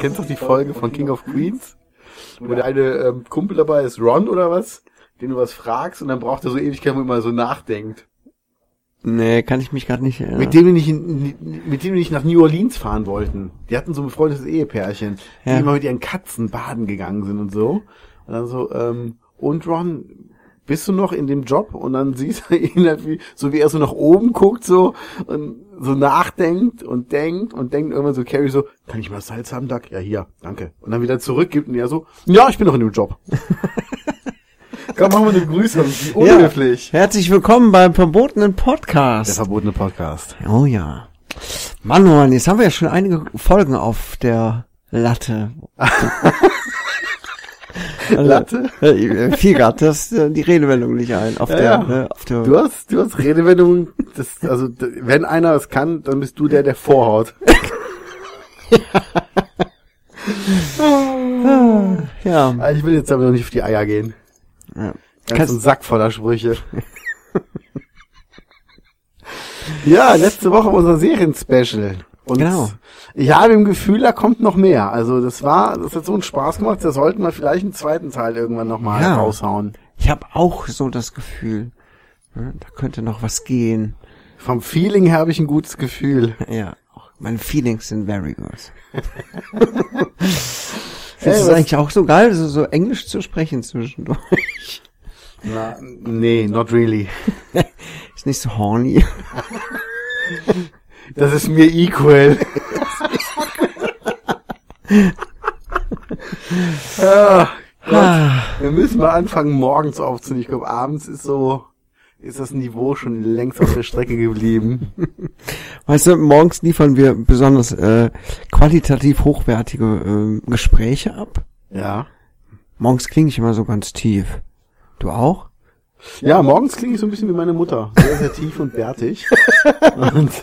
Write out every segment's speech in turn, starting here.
Kennst du die Folge von King of Queens? Wo der eine ähm, Kumpel dabei ist, Ron oder was? Den du was fragst und dann braucht er so Ewigkeit, wo er mal so nachdenkt. Nee, kann ich mich gerade nicht erinnern. Mit dem wir nicht, in, mit dem wir nicht nach New Orleans fahren wollten. Die hatten so ein befreundetes Ehepärchen, die Ja. immer mit ihren Katzen baden gegangen sind und so. Und dann so, ähm, und Ron, bist du noch in dem Job? Und dann siehst du ihn halt wie, so wie er so nach oben guckt, so, und so nachdenkt und denkt und denkt irgendwann so, Carrie so, kann ich mal Salz haben, Doug? Ja, hier, danke. Und dann wieder zurückgibt und er so, ja, ich bin noch in dem Job. Komm, machen wir eine Grüße, unhöflich. Herzlich willkommen beim verbotenen Der Podcast. verbotene Podcast. Oh ja. Mann, oh Mann, jetzt haben wir ja schon einige Folgen auf der Latte. Latte? Äh, viel grad, das äh, die Redewendung nicht ein. Auf Ja, der, ja. Ne, auf der Du hast, du hast Redewendungen, das, also, wenn einer es kann, dann bist du der, der vorhaut. ja. Ah, Ich will jetzt aber noch nicht auf die Eier gehen. Ja. Ganz ein Sack voller Sprüche. ja, letzte Woche unser Serienspecial. Und Genau. ich habe im Gefühl, da kommt noch mehr. Also das war, das hat so einen Spaß gemacht, da sollten wir vielleicht einen zweiten Teil irgendwann nochmal Ja. raushauen. Ich habe auch so das Gefühl, ne, da könnte noch was gehen. Vom Feeling her habe ich ein gutes Gefühl. Ja, meine Feelings sind very good. Hey, Ist es eigentlich auch so geil, so, so Englisch zu sprechen zwischendurch? Na, nee, not really. Ist nicht so horny. Das ist mir equal. ah, Gott. Wir müssen mal anfangen, morgens aufzunehmen. Ich glaube, abends ist so, ist das Niveau schon längst auf der Strecke geblieben. Weißt du, morgens liefern wir besonders äh, qualitativ hochwertige äh, Gespräche ab. Ja. Morgens klinge ich immer so ganz tief. Du auch? Ja, morgens klinge ich so ein bisschen wie meine Mutter. Sehr, sehr tief und bärtig. Und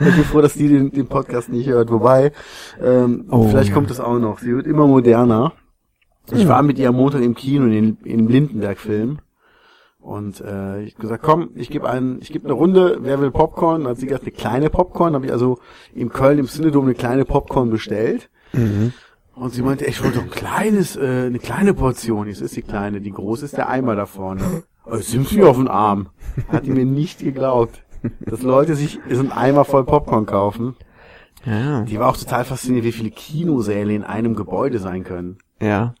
ich bin froh, dass die den, den Podcast nicht hört. Wobei, ähm, Oh, vielleicht ja. kommt das auch noch. Sie wird immer moderner. Ich war mit ihr am Montag im Kino in, den- Lindenberg-Film. Und äh, ich gesagt, komm, ich gebe einen, ich gebe eine Runde, wer will Popcorn? Dann hat sie gesagt, eine kleine Popcorn. Habe ich also in Köln im Cinedom eine kleine Popcorn bestellt. Und sie meinte, ich wollte doch ein kleines, äh, eine kleine Portion. Das ist die kleine, die große ist der Eimer da vorne. Oh, jetzt sind sie auf den Arm. Hat die mir nicht geglaubt. Dass Leute sich so einen Eimer voll Popcorn kaufen. Ja. Die war auch total fasziniert, wie viele Kinosäle in einem Gebäude sein können. Ja.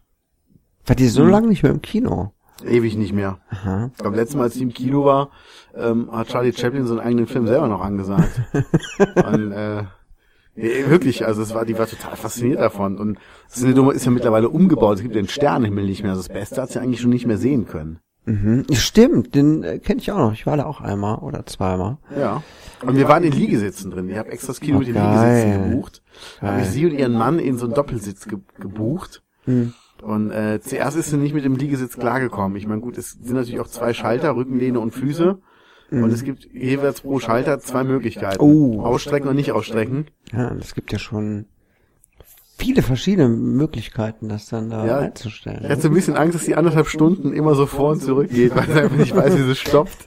War die so lange nicht mehr im Kino? Ewig nicht mehr. Aha. Ich glaube, letztes Mal, als sie im Kino war, ähm, hat Charlie Chaplin seinen eigenen Film selber noch angesagt. Und, äh, nee, wirklich, also es war, die war total fasziniert davon. Und Cinedom ist ja mittlerweile umgebaut. Es gibt den Sternenhimmel nicht mehr. Also das Beste hat sie eigentlich schon nicht mehr sehen können. Mhm. Stimmt, den äh, kenne ich auch noch. Ich war da auch einmal oder zweimal. Ja. Und wir waren in Liegesitzen drin. Ich habe extra das Kino Oh, mit den geil. Liegesitzen gebucht. Da habe ich sie und ihren Mann in so einen Doppelsitz ge gebucht. Mhm. Und äh, zuerst ist sie nicht mit dem Liegesitz klargekommen. Ich meine, gut, es sind natürlich auch zwei Schalter, Rückenlehne und Füße. Und es gibt jeweils pro Schalter zwei Möglichkeiten. Mhm. Oh. Ausstrecken und nicht ausstrecken. Ja, es gibt ja schon viele verschiedene Möglichkeiten, das dann da Ja. einzustellen. Ich hatte so ein bisschen Angst, dass die anderthalb Stunden immer so vor und zurück geht, weil ich einfach nicht weiß, wie sie stoppt.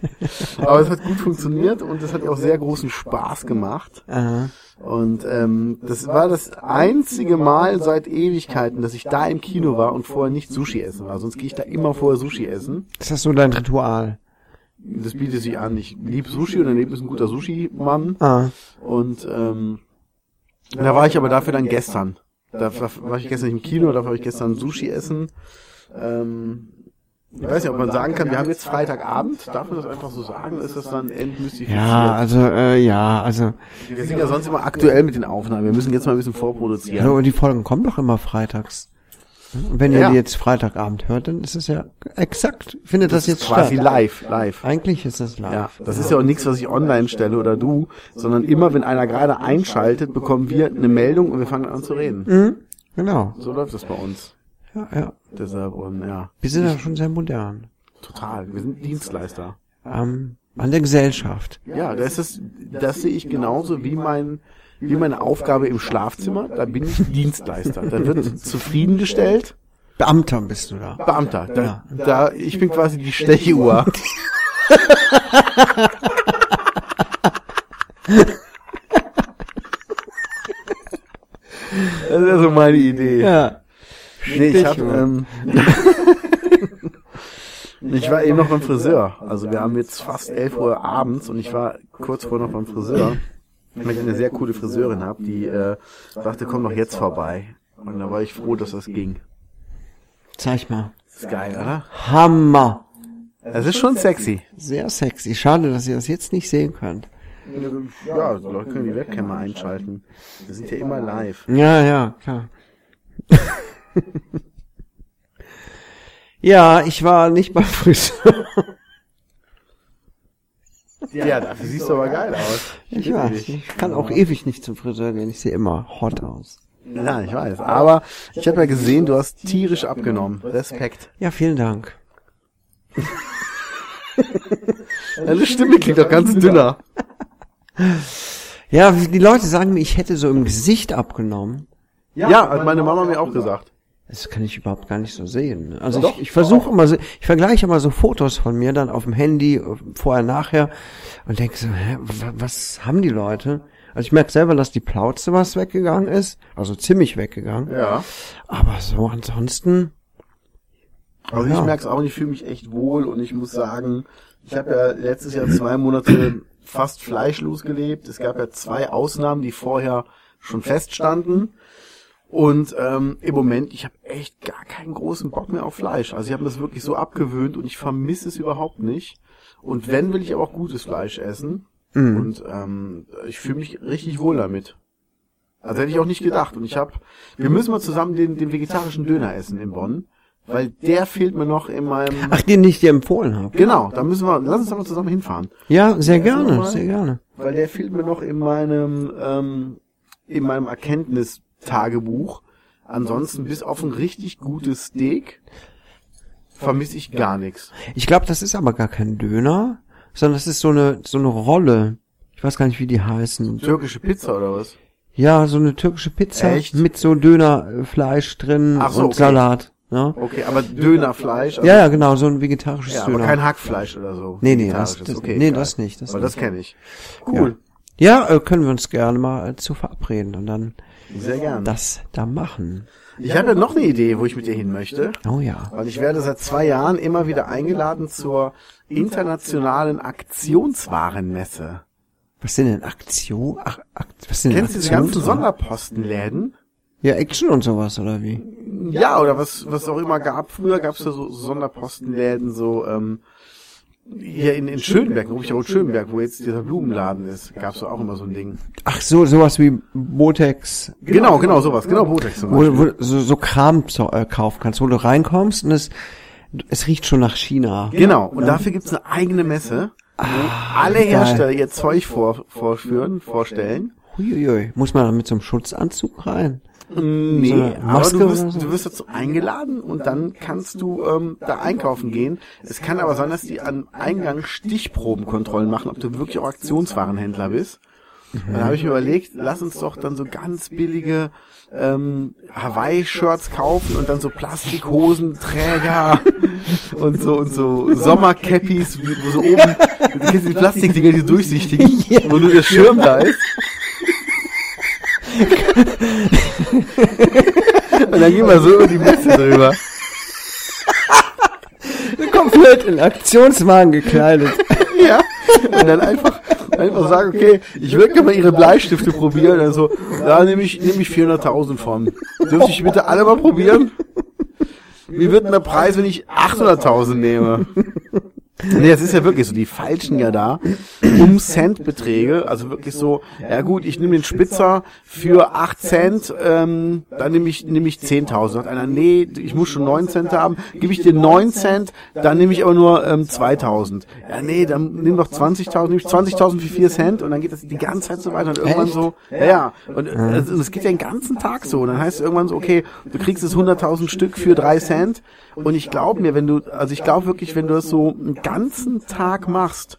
Aber es hat gut funktioniert und es hat auch sehr großen Spaß gemacht. Aha. Und ähm, das war das einzige Mal seit Ewigkeiten, dass ich da im Kino war und vorher nicht Sushi essen war. Sonst gehe ich da immer vorher Sushi essen. Ist das so dein Ritual? Das bietet sich an. Ich lieb Sushi und daneben ist ein guter Sushi-Mann. Ah. Und ähm, da war ich aber dafür dann gestern. Da war war ich gestern nicht im Kino, dafür habe ich gestern Sushi essen. Ähm, ich weiß nicht, ob man sagen kann, wir haben jetzt Freitagabend. Darf man das einfach so sagen? Ist das dann entmystifiziert? Ja, also, äh, ja, also, Wir sind ja sonst immer aktuell mit den Aufnahmen. Wir müssen jetzt mal ein bisschen vorproduzieren. ja, aber die Folgen kommen doch immer freitags. Und wenn ihr Ja. die jetzt Freitagabend hört, dann ist es ja exakt, findet das, jetzt quasi statt. live, live. Eigentlich ist das live. Ja, das ist ja auch nichts, was ich online stelle oder du, sondern immer, wenn einer gerade einschaltet, bekommen wir eine Meldung und wir fangen an zu reden. Mhm, genau. So läuft das bei uns. Ja, ja. Deshalb, und ja, Wir sind ja schon sehr modern. total. Wir sind Dienstleister. Ähm, An der Gesellschaft. Ja, das ist, das sehe ich genauso wie mein, wie meine Aufgabe im Schlafzimmer. Da bin ich Dienstleister. Da wird zufriedengestellt. Beamter bist du da. Beamter. Da, da, ich bin quasi die Stechuhr. Das ist also meine Idee. Ja. Nee, ich hab, ähm, ich war eben noch beim Friseur. Also wir haben jetzt fast 11 Uhr abends und ich war kurz vor noch beim Friseur, weil ich eine sehr coole Friseurin habe, die äh, sagte, komm doch jetzt vorbei. Und da war ich froh, dass das ging. Zeig mal. Das ist geil, oder? Hammer. Das ist schon sexy. Sehr sexy. Schade, dass ihr das jetzt nicht sehen könnt. Ja, die Leute können die Webcam mal einschalten. Wir sind ja immer live. Ja, ja, klar. ja, ich war nicht beim Friseur. Ja, dafür siehst du aber geil aus. Ich weiß. Ich kann auch ewig nicht zum Friseur gehen. Ich sehe immer hot aus. Ja, ich weiß. Aber ich habe ja gesehen, du hast tierisch abgenommen. Respekt. Ja, vielen Dank. Deine Stimme klingt doch ganz dünner. Ja, die Leute sagen mir, ich hätte so im Gesicht abgenommen. Ja, hat meine Mama mir auch gesagt. Das kann ich überhaupt gar nicht so sehen. Also ich, ich versuche immer so, ich vergleiche immer so Fotos von mir dann auf dem Handy, äh, vorher, nachher und denke so, hä, wa- was haben die Leute? Also ich merke selber, dass die Plauze was weggegangen ist, also ziemlich weggegangen. Ja. Aber so ansonsten, Also Ja. ich merke es auch, ich fühle mich echt wohl und ich muss sagen, ich habe ja letztes Jahr zwei Monate fast fleischlos gelebt. Es gab ja zwei Ausnahmen, die vorher schon feststanden. Und ähm, im Moment, ich habe echt gar keinen großen Bock mehr auf Fleisch. Also ich habe mir das wirklich so abgewöhnt und ich vermisse es überhaupt nicht. Und wenn, will ich aber auch gutes Fleisch essen. Und ähm, ich fühle mich richtig wohl damit. Also hätte ich auch nicht gedacht. Und ich habe, wir müssen mal zusammen den, den vegetarischen Döner essen in Bonn, weil der fehlt mir noch in meinem. ach, den ich dir empfohlen habe. Genau, da müssen wir, lass uns aber zusammen hinfahren, Ja, sehr gerne, nochmal? sehr gerne. weil der fehlt mir noch in meinem, ähm, in meinem Erkenntnistagebuch. Ansonsten bis auf ein richtig gutes Steak vermisse ich gar nichts. Ich glaube, das ist aber gar kein Döner, sondern das ist so eine so eine Rolle. Ich weiß gar nicht, wie die heißen. Türkische Pizza oder was? Ja, so eine türkische Pizza Echt? mit so Dönerfleisch drin so, und okay. Salat. Ja? Okay, aber Dönerfleisch. also- ja, ja, genau, so ein vegetarisches ja, aber Döner. kein Hackfleisch oder so. Nee, nee, das- das- nee, geil. das nicht, das aber das nicht. kenne ich. Cool. Ja, äh, können wir uns gerne mal äh, zu verabreden und dann Sehr gern. das da machen. Ich habe ja noch eine Idee, wo ich mit dir hin möchte. Oh ja. Weil ich werde seit zwei Jahren immer wieder eingeladen zur internationalen Aktionswarenmesse. Was sind denn Aktion? Ach, Akt, was sind denn Kennst du diese ganzen? Sonderpostenläden? Ja, Action und sowas, oder wie? Ja, oder was was auch immer gab. Früher gab es ja so Sonderpostenläden, so ähm, hier in, in Schönberg, Rot Schönberg, wo jetzt dieser Blumenladen ist, gab es auch immer so ein Ding. Ach so, sowas wie Botex, Genau, genau sowas, genau Botex zum wo, Beispiel. wo du so, so Kram zu, äh, kaufen kannst, wo du reinkommst und es, es riecht schon nach China. Genau, und dafür gibt's eine eigene Messe, wo alle geil. Hersteller ihr Zeug vor, vorführen, vorstellen. Huiuiui. Muss man mit so einem Schutzanzug rein? Nee, So aber du wirst, du wirst dazu eingeladen und dann kannst du ähm, da einkaufen gehen. Es kann aber sein, dass die am Eingang Stichprobenkontrollen machen, ob du wirklich auch Aktionswarenhändler bist. Dann habe ich mir überlegt, lass uns doch dann so ganz billige ähm, Hawaii-Shirts kaufen und dann so Plastikhosenträger und so und so Sommercappies, wo so oben, die Plastikdinger, die durchsichtigen, wo nur der Schirm da ist. Und dann gehen wir so über die Messe drüber. Komplett in Aktionswagen gekleidet. Ja. Und dann einfach, einfach sagen, okay, ich würde gerne mal ihre Bleistifte probieren. Also, da nehme ich, nehme ich 400.000 von. Dürfte ich bitte alle mal probieren? Wie wird denn der Preis, wenn ich 800.000 nehme? Nee, das ist ja wirklich so, die falschen ja da um Centbeträge, also wirklich so, ja gut, ich nehme den Spitzer für 8 Cent, ähm, dann nehme ich, nehme ich 10.000. Sagt einer, nee, ich muss schon 9 Cent haben, gebe ich dir 9 Cent, dann nehme ich aber nur ähm, 2.000. Ja, nee, dann nimm doch 20.000, nehme ich 20.000 für 4 Cent und dann geht das die ganze Zeit so weiter und irgendwann so, ja, ja, und es und es geht ja den ganzen Tag so und dann heißt es irgendwann so, okay, du kriegst jetzt 100.000 Stück für 3 Cent und ich glaube mir, wenn du, also ich glaube wirklich, wenn du das so ganzen Tag machst,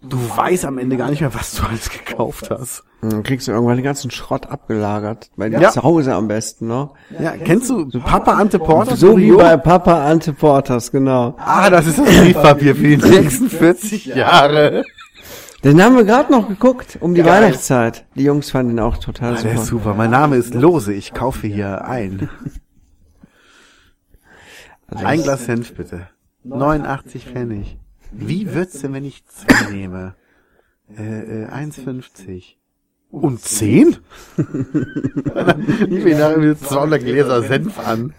du weißt am Ende gar nicht mehr, was du alles gekauft hast. Dann kriegst du irgendwann den ganzen Schrott abgelagert. Bei dir Ja. zu Hause am besten, ne? Ja, kennst du Papa Ante Porter? So wie bei Papa Ante Porters, genau. Ah, das ist das Briefpapier für die nächsten 40 Jahre. Den haben wir gerade noch geguckt, um die Geil. Weihnachtszeit. Die Jungs fanden ihn auch total Ah, der ist super. super. Mein Name ist Lose. Ich kaufe hier ein. Also Ein Glas Senf bitte. 89 Pfennig. Wie wird's denn, wenn ich zwei nehme? Äh, äh, 1,50. Und 10? ich bin nachher mit 200 Gläser Senf an.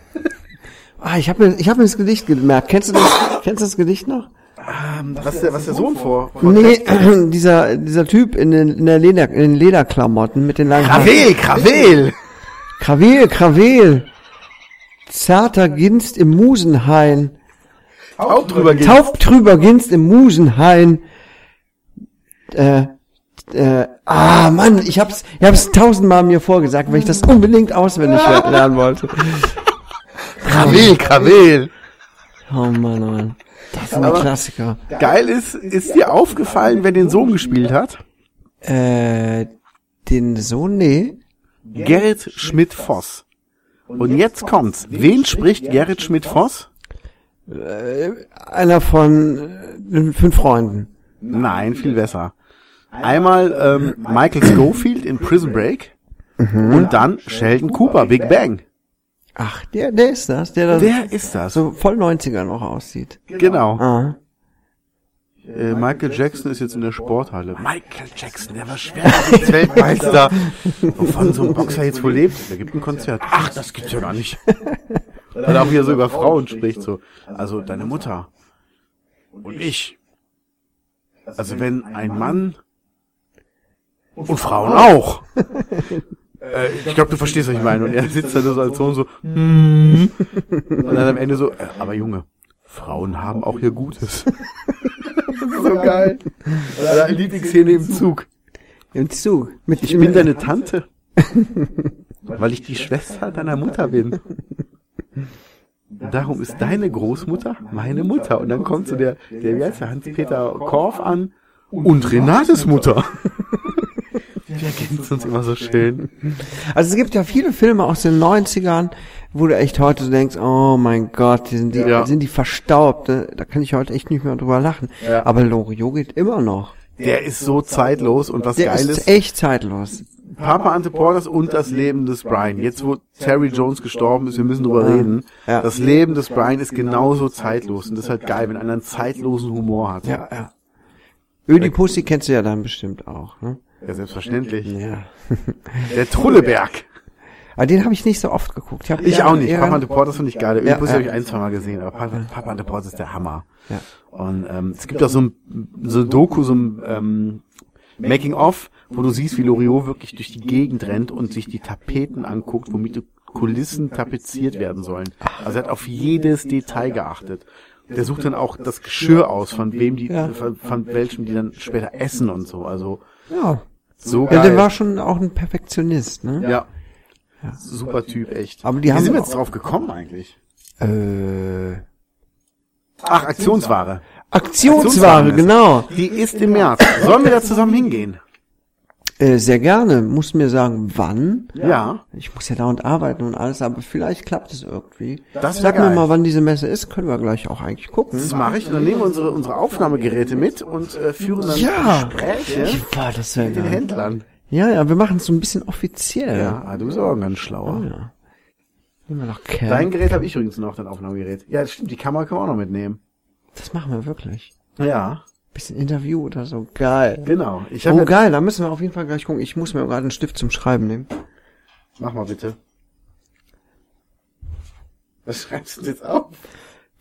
Ah, ich habe mir, ich hab mir das Gedicht gemerkt. Kennst du das, kennst du das Gedicht noch? Ähm, was, der, was der Sohn vor? vor Nee, dieser, dieser Typ in den, in der Leder, in den Lederklamotten mit den langen Haaren. Krawel, Krawel! Krawel, Krawel. Zarter Ginst im Musenhain. Taub drüber gehen. Taub drüber Ginst im Musenhain. Äh, äh, ah, Mann, ich hab's, ich hab's tausendmal mir vorgesagt, weil ich das unbedingt auswendig lernen wollte. Krawel, Krawel. Oh Mann, oh Mann. Das ist ein Aber- Klassiker. Geil ist, ist dir aufgefallen, wer den Sohn gespielt hat? Äh, den Sohn, nee. Gerrit Schmidt-Voss. Und jetzt kommt's. Wen spricht Gerrit Schmidt-Voss? Einer von äh, den fünf Freunden. Nein, viel besser. Einmal ähm, Michael Schofield in Prison Break und dann Sheldon Cooper, Big Bang. Ach, der, der ist das, der da Wer ist das? so voll 90er noch aussieht. Genau. Ah. Äh, Michael Jackson ist jetzt in der Sporthalle. Michael Jackson, der war Schwergewichtsweltmeister. Wovon so ein Boxer jetzt wohl lebt? Der gibt ein Konzert. Ach, das gibt's ja gar nicht. Weil er auch wieder so über Frauen spricht, so. Also deine Mutter und ich. Also wenn ein Mann und Frauen auch. Äh, ich glaube, du verstehst, was ich meine. Und er sitzt da nur so als Sohn so. "Hm." Und dann am Ende so, äh, aber Junge, Frauen haben auch ihr Gutes. so geil. Oder Lieblingsszene im Zug. Im Zug. Mit, Ich bin deine Tante. Weil ich die Schwester deiner Mutter bin. Darum ist deine Großmutter meine Mutter. Und dann kommt so der, der wie heißt der, Hans-Peter Korf an und Renates Mutter. Wir ergänzen uns immer so schön. Also es gibt ja viele Filme aus den 90ern, wo du echt heute so denkst, oh mein Gott, die sind die, Ja. sind die verstaubt. ne? Da kann ich heute echt nicht mehr drüber lachen. Ja. Aber Loriot geht immer noch. Der ist so zeitlos und was Der geil ist ist, echt zeitlos. Papa Ante Porters und das Leben des Brian. Jetzt, wo Terry Jones gestorben ist, wir müssen drüber reden. Ja. Das Leben des Brian ist genauso zeitlos. Und das ist halt geil, wenn einer einen zeitlosen Humor hat. Ja, ja. Ödipussy kennst du ja dann bestimmt auch. Ne? Ja, selbstverständlich. Ja. Der Trulleberg. Aber den habe ich nicht so oft geguckt. Ich eher- auch nicht. Papa Ante Porters finde ich geil. Der Ja, Ödipus ja. habe ich ein, zwei Mal gesehen, aber Papa, Papa Porters ist der Hammer. Ja. Und ähm, es gibt auch so ein, so ein Doku, so ein ähm, Making-of, wo du siehst, wie Loriot wirklich durch die Gegend rennt und sich die Tapeten anguckt, womit die Kulissen tapeziert werden sollen. Also er hat auf jedes Detail geachtet. Der sucht dann auch das Geschirr aus, von wem die, Ja. von, von welchem die dann später essen und so. Also Ja. so ja, geil. der war schon auch ein Perfektionist, ne? ja. Super Typ, echt. Aber die Wie haben sind wir jetzt drauf gekommen eigentlich? Äh, Ach, Aktionsware. Aktionsware, genau. Die ist im März. Sollen wir da zusammen hingehen? Äh, sehr gerne. Muss mir sagen, wann. Ja. Ich muss ja dauernd arbeiten und alles, aber vielleicht klappt es irgendwie. Das Sag mir geil. mal, wann diese Messe ist, können wir gleich auch eigentlich gucken. Das mache ich. Und dann nehmen wir unsere, unsere Aufnahmegeräte mit und äh, führen dann Ja. Gespräche Ja, das mit den. Händlern. Ja, ja, wir machen es so ein bisschen offiziell. Ja, ah, du bist auch ganz schlauer. ja. Nehmen wir noch Kerl. Dein Gerät habe ich übrigens noch, dein Aufnahmegerät. Ja, das stimmt. Die Kamera können wir auch noch mitnehmen. Das machen wir wirklich. Ja, Bisschen Interview oder so. Geil. genau. Ich Oh, habe geil, da müssen wir auf jeden Fall gleich gucken. Ich muss mir gerade einen Stift zum Schreiben nehmen. Mach mal bitte. Was schreibst du jetzt auf?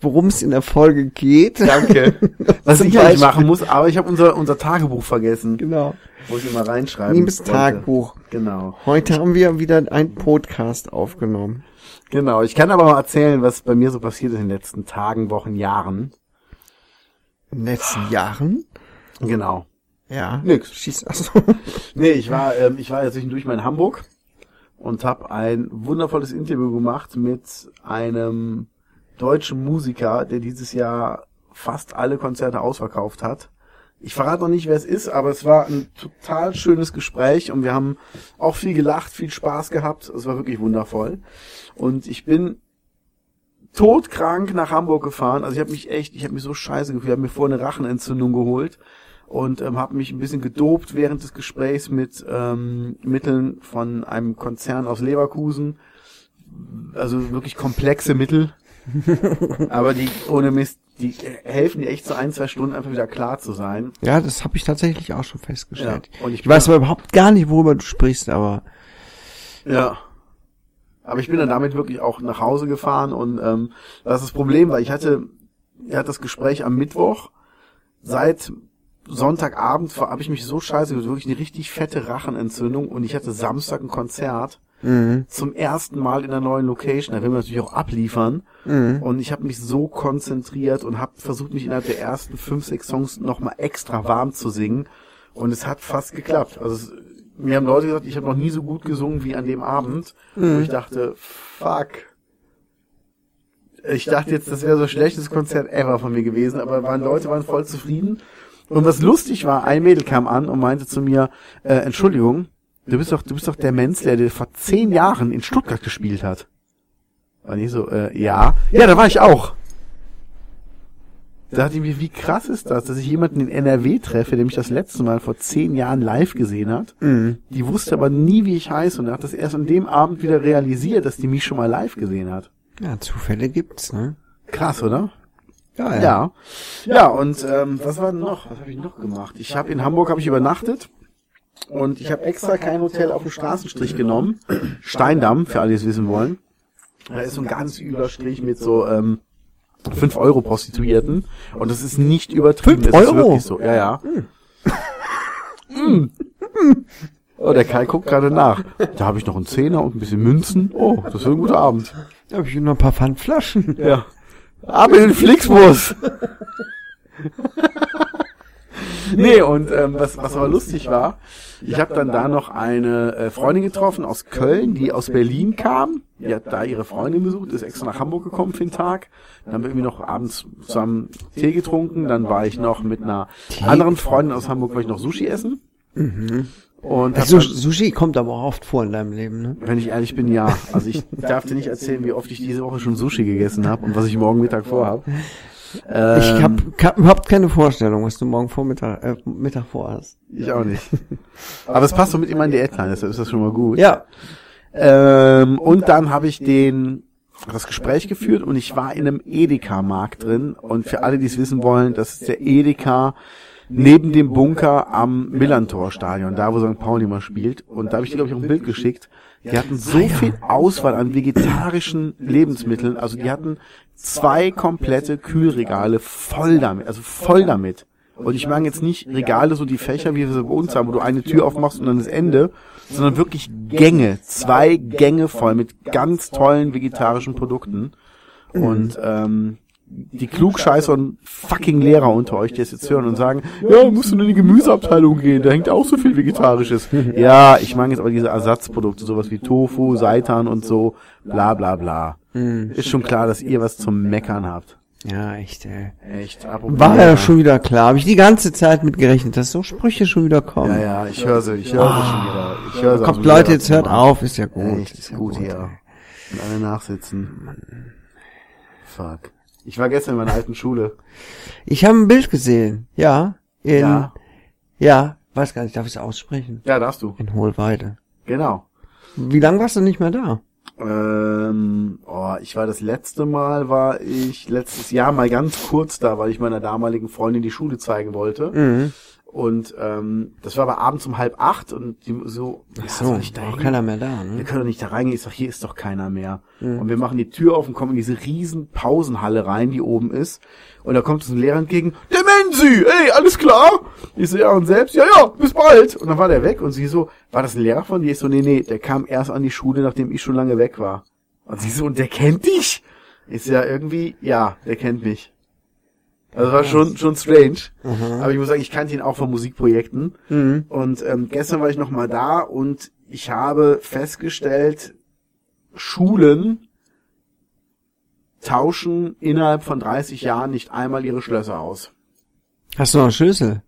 Worum es in der Folge geht. Danke. Was ich eigentlich machen muss, aber ich habe unser, unser Tagebuch vergessen. Genau. Wo ich immer reinschreiben Liebes wollte. Tagebuch. Genau. Heute haben wir wieder einen Podcast aufgenommen. Genau. Ich kann aber mal erzählen, was bei mir so passiert ist in den letzten Tagen, Wochen, Jahren. In den letzten Jahren. Genau. Ja. Nix. Schieß, achso. Nee, ich war, ähm, ich war ja zwischendurch mal in Hamburg und habe ein wundervolles Interview gemacht mit einem deutschen Musiker, der dieses Jahr fast alle Konzerte ausverkauft hat. Ich verrate noch nicht, wer es ist, aber es war ein total schönes Gespräch und wir haben auch viel gelacht, viel Spaß gehabt. Es war wirklich wundervoll. Und ich bin todkrank nach Hamburg gefahren. Also ich habe mich echt, ich habe mich so scheiße gefühlt. Ich habe mir vorher eine Rachenentzündung geholt und ähm, habe mich ein bisschen gedopt während des Gesprächs mit ähm, Mitteln von einem Konzern aus Leverkusen. Also wirklich komplexe Mittel. Aber die ohne Mist, die helfen dir echt so ein, zwei Stunden einfach wieder klar zu sein. Ja, das habe ich tatsächlich auch schon festgestellt. Ja, und ich ich weiß aber überhaupt gar nicht, worüber du sprichst, aber Ja. Aber ich bin dann damit wirklich auch nach Hause gefahren und ähm, das ist das Problem, weil ich hatte, ich hatte das Gespräch am Mittwoch. Seit Sonntagabend habe ich mich so scheiße, wirklich eine richtig fette Rachenentzündung und ich hatte Samstag ein Konzert. Zum ersten Mal in der neuen Location, da will man natürlich auch abliefern. Und ich habe mich so konzentriert und habe versucht, mich innerhalb der ersten fünf, sechs Songs nochmal extra warm zu singen. Und es hat fast geklappt. Also es, mir haben Leute gesagt, ich habe noch nie so gut gesungen wie an dem Abend. Und ich dachte, fuck. Ich dachte jetzt, das wäre so schlechtes Konzert ever von mir gewesen, aber waren Leute waren voll zufrieden. Und was lustig war, ein Mädel kam an und meinte zu mir, äh, Entschuldigung, du bist doch, du bist doch der Menzler, der vor zehn Jahren in Stuttgart gespielt hat. Und ich so, äh, ja. Ja, da war ich auch. Da dachte ich mir, wie krass ist das, dass ich jemanden in NRW treffe, der mich das letzte Mal vor zehn Jahren live gesehen hat. Die wusste aber nie, wie ich heiße und hat das erst an dem Abend wieder realisiert, dass die mich schon mal live gesehen hat. ja, Zufälle gibt's, ne? Krass, oder? Ja, Ja. Ja, und ähm, was war denn noch? Was habe ich noch gemacht? Ich habe in Hamburg habe ich übernachtet und ich habe extra kein Hotel auf dem Straßenstrich genommen. Steindamm, für alle, die es wissen wollen. Da ist so ein ganz übler Strich mit so ähm, 5 Euro Prostituierten und das ist nicht übertrieben. Fünf das ist Euro? wirklich so. Ja, ja. Mm. Oh, der Kai guckt gerade nach. Da habe ich noch einen Zehner und ein bisschen Münzen. Oh, das wird ein guter Abend. Da habe ich noch ein paar Pfandflaschen. Ja. Aber in Flixbus. nee, und ähm, was, was aber lustig war, ich habe dann da noch eine äh, Freundin getroffen aus Köln, die aus Berlin kam. Die hat da ihre Freundin besucht, ist extra nach Hamburg gekommen für den Tag. Dann haben wir irgendwie noch abends zusammen Tee getrunken. Dann war ich noch mit einer anderen Freundin aus Hamburg, war ich noch Sushi essen. Und hab Also, Sushi kommt aber auch oft vor in deinem Leben, ne? wenn ich ehrlich bin, ja. Also ich darf dir nicht erzählen, wie oft ich diese Woche schon Sushi gegessen habe und was ich morgen Mittag vorhab. Ähm, Ich habe hab überhaupt keine Vorstellung, was du morgen Vormittag äh, Mittag vorhast. Ich auch nicht. Aber es passt so mit in meinen Diätplan, deshalb ist das schon mal gut. Ja. Ähm, und dann habe ich den das Gespräch geführt und ich war in einem Edeka-Markt drin. Und für alle, die es wissen wollen, das ist der Edeka neben dem Bunker am Millantor-Stadion, da wo St. Pauli mal spielt. Und da habe ich dir, glaube ich, auch ein Bild geschickt. Die hatten so viel Auswahl an vegetarischen Lebensmitteln. Also die hatten zwei komplette Kühlregale voll damit, also voll damit. Und ich meine jetzt nicht Regale, so die Fächer, wie wir sie bei uns haben, wo du eine Tür aufmachst und dann das Ende, sondern wirklich Gänge, zwei Gänge voll mit ganz tollen vegetarischen Produkten. Und ähm, die Klugscheißer und fucking Lehrer unter euch, die es jetzt hören und sagen, ja, musst du nur in die Gemüseabteilung gehen, da hängt auch so viel Vegetarisches. ja, ich meine jetzt aber diese Ersatzprodukte, sowas wie Tofu, Seitan und so, bla bla bla. Ist schon klar, dass ihr was zum Meckern habt. Ja, echt, ey. Echt. apropos War ja schon wieder klar. Habe ich die ganze Zeit mit gerechnet, dass so Sprüche schon wieder kommen. Ja, ja, ich höre sie, ich höre sie schon wieder. Ich höre sie Kommt am Leute, jetzt hört auf, ist ja gut. Echt, ist ja gut ey. hier. Und alle nachsitzen. Fuck. Ich war gestern in meiner alten Schule. Ich habe ein Bild gesehen, ja. In, Ja. ja. weiß gar nicht, darf ich es aussprechen? Ja, darfst du. In Hohlweide. Genau. Wie lange warst du nicht mehr da? Ähm, oh, ich war das letzte Mal, war ich letztes Jahr mal ganz kurz da, weil ich meiner damaligen Freundin die Schule zeigen wollte. Mhm. Und ähm, das war aber abends um halb acht und die so, ja, Ach so, soll ich da auch keiner mehr da, Wir ne? können doch nicht da reingehen. Ich sag, hier ist doch keiner mehr. Und wir machen die Tür auf und kommen in diese riesen Pausenhalle rein, die oben ist. Und da kommt uns ein Lehrer entgegen. Der Menzi! Ey, alles klar? Ich so, ja, und selbst? Ja, ja, bis bald. Und dann war der weg und sie so, war das ein Lehrer von dir? Ich so, nee, nee, der kam erst an die Schule, nachdem ich schon lange weg war. Und sie so, und der kennt dich? Ist ja irgendwie, ja, der kennt mich. Also war schon, schon strange. Aber ich muss sagen, ich kannte ihn auch von Musikprojekten. Mhm. Und ähm, gestern war ich noch mal da und ich habe festgestellt, Schulen tauschen innerhalb von 30 Jahren nicht einmal ihre Schlösser aus. Hast du noch einen Schlüssel?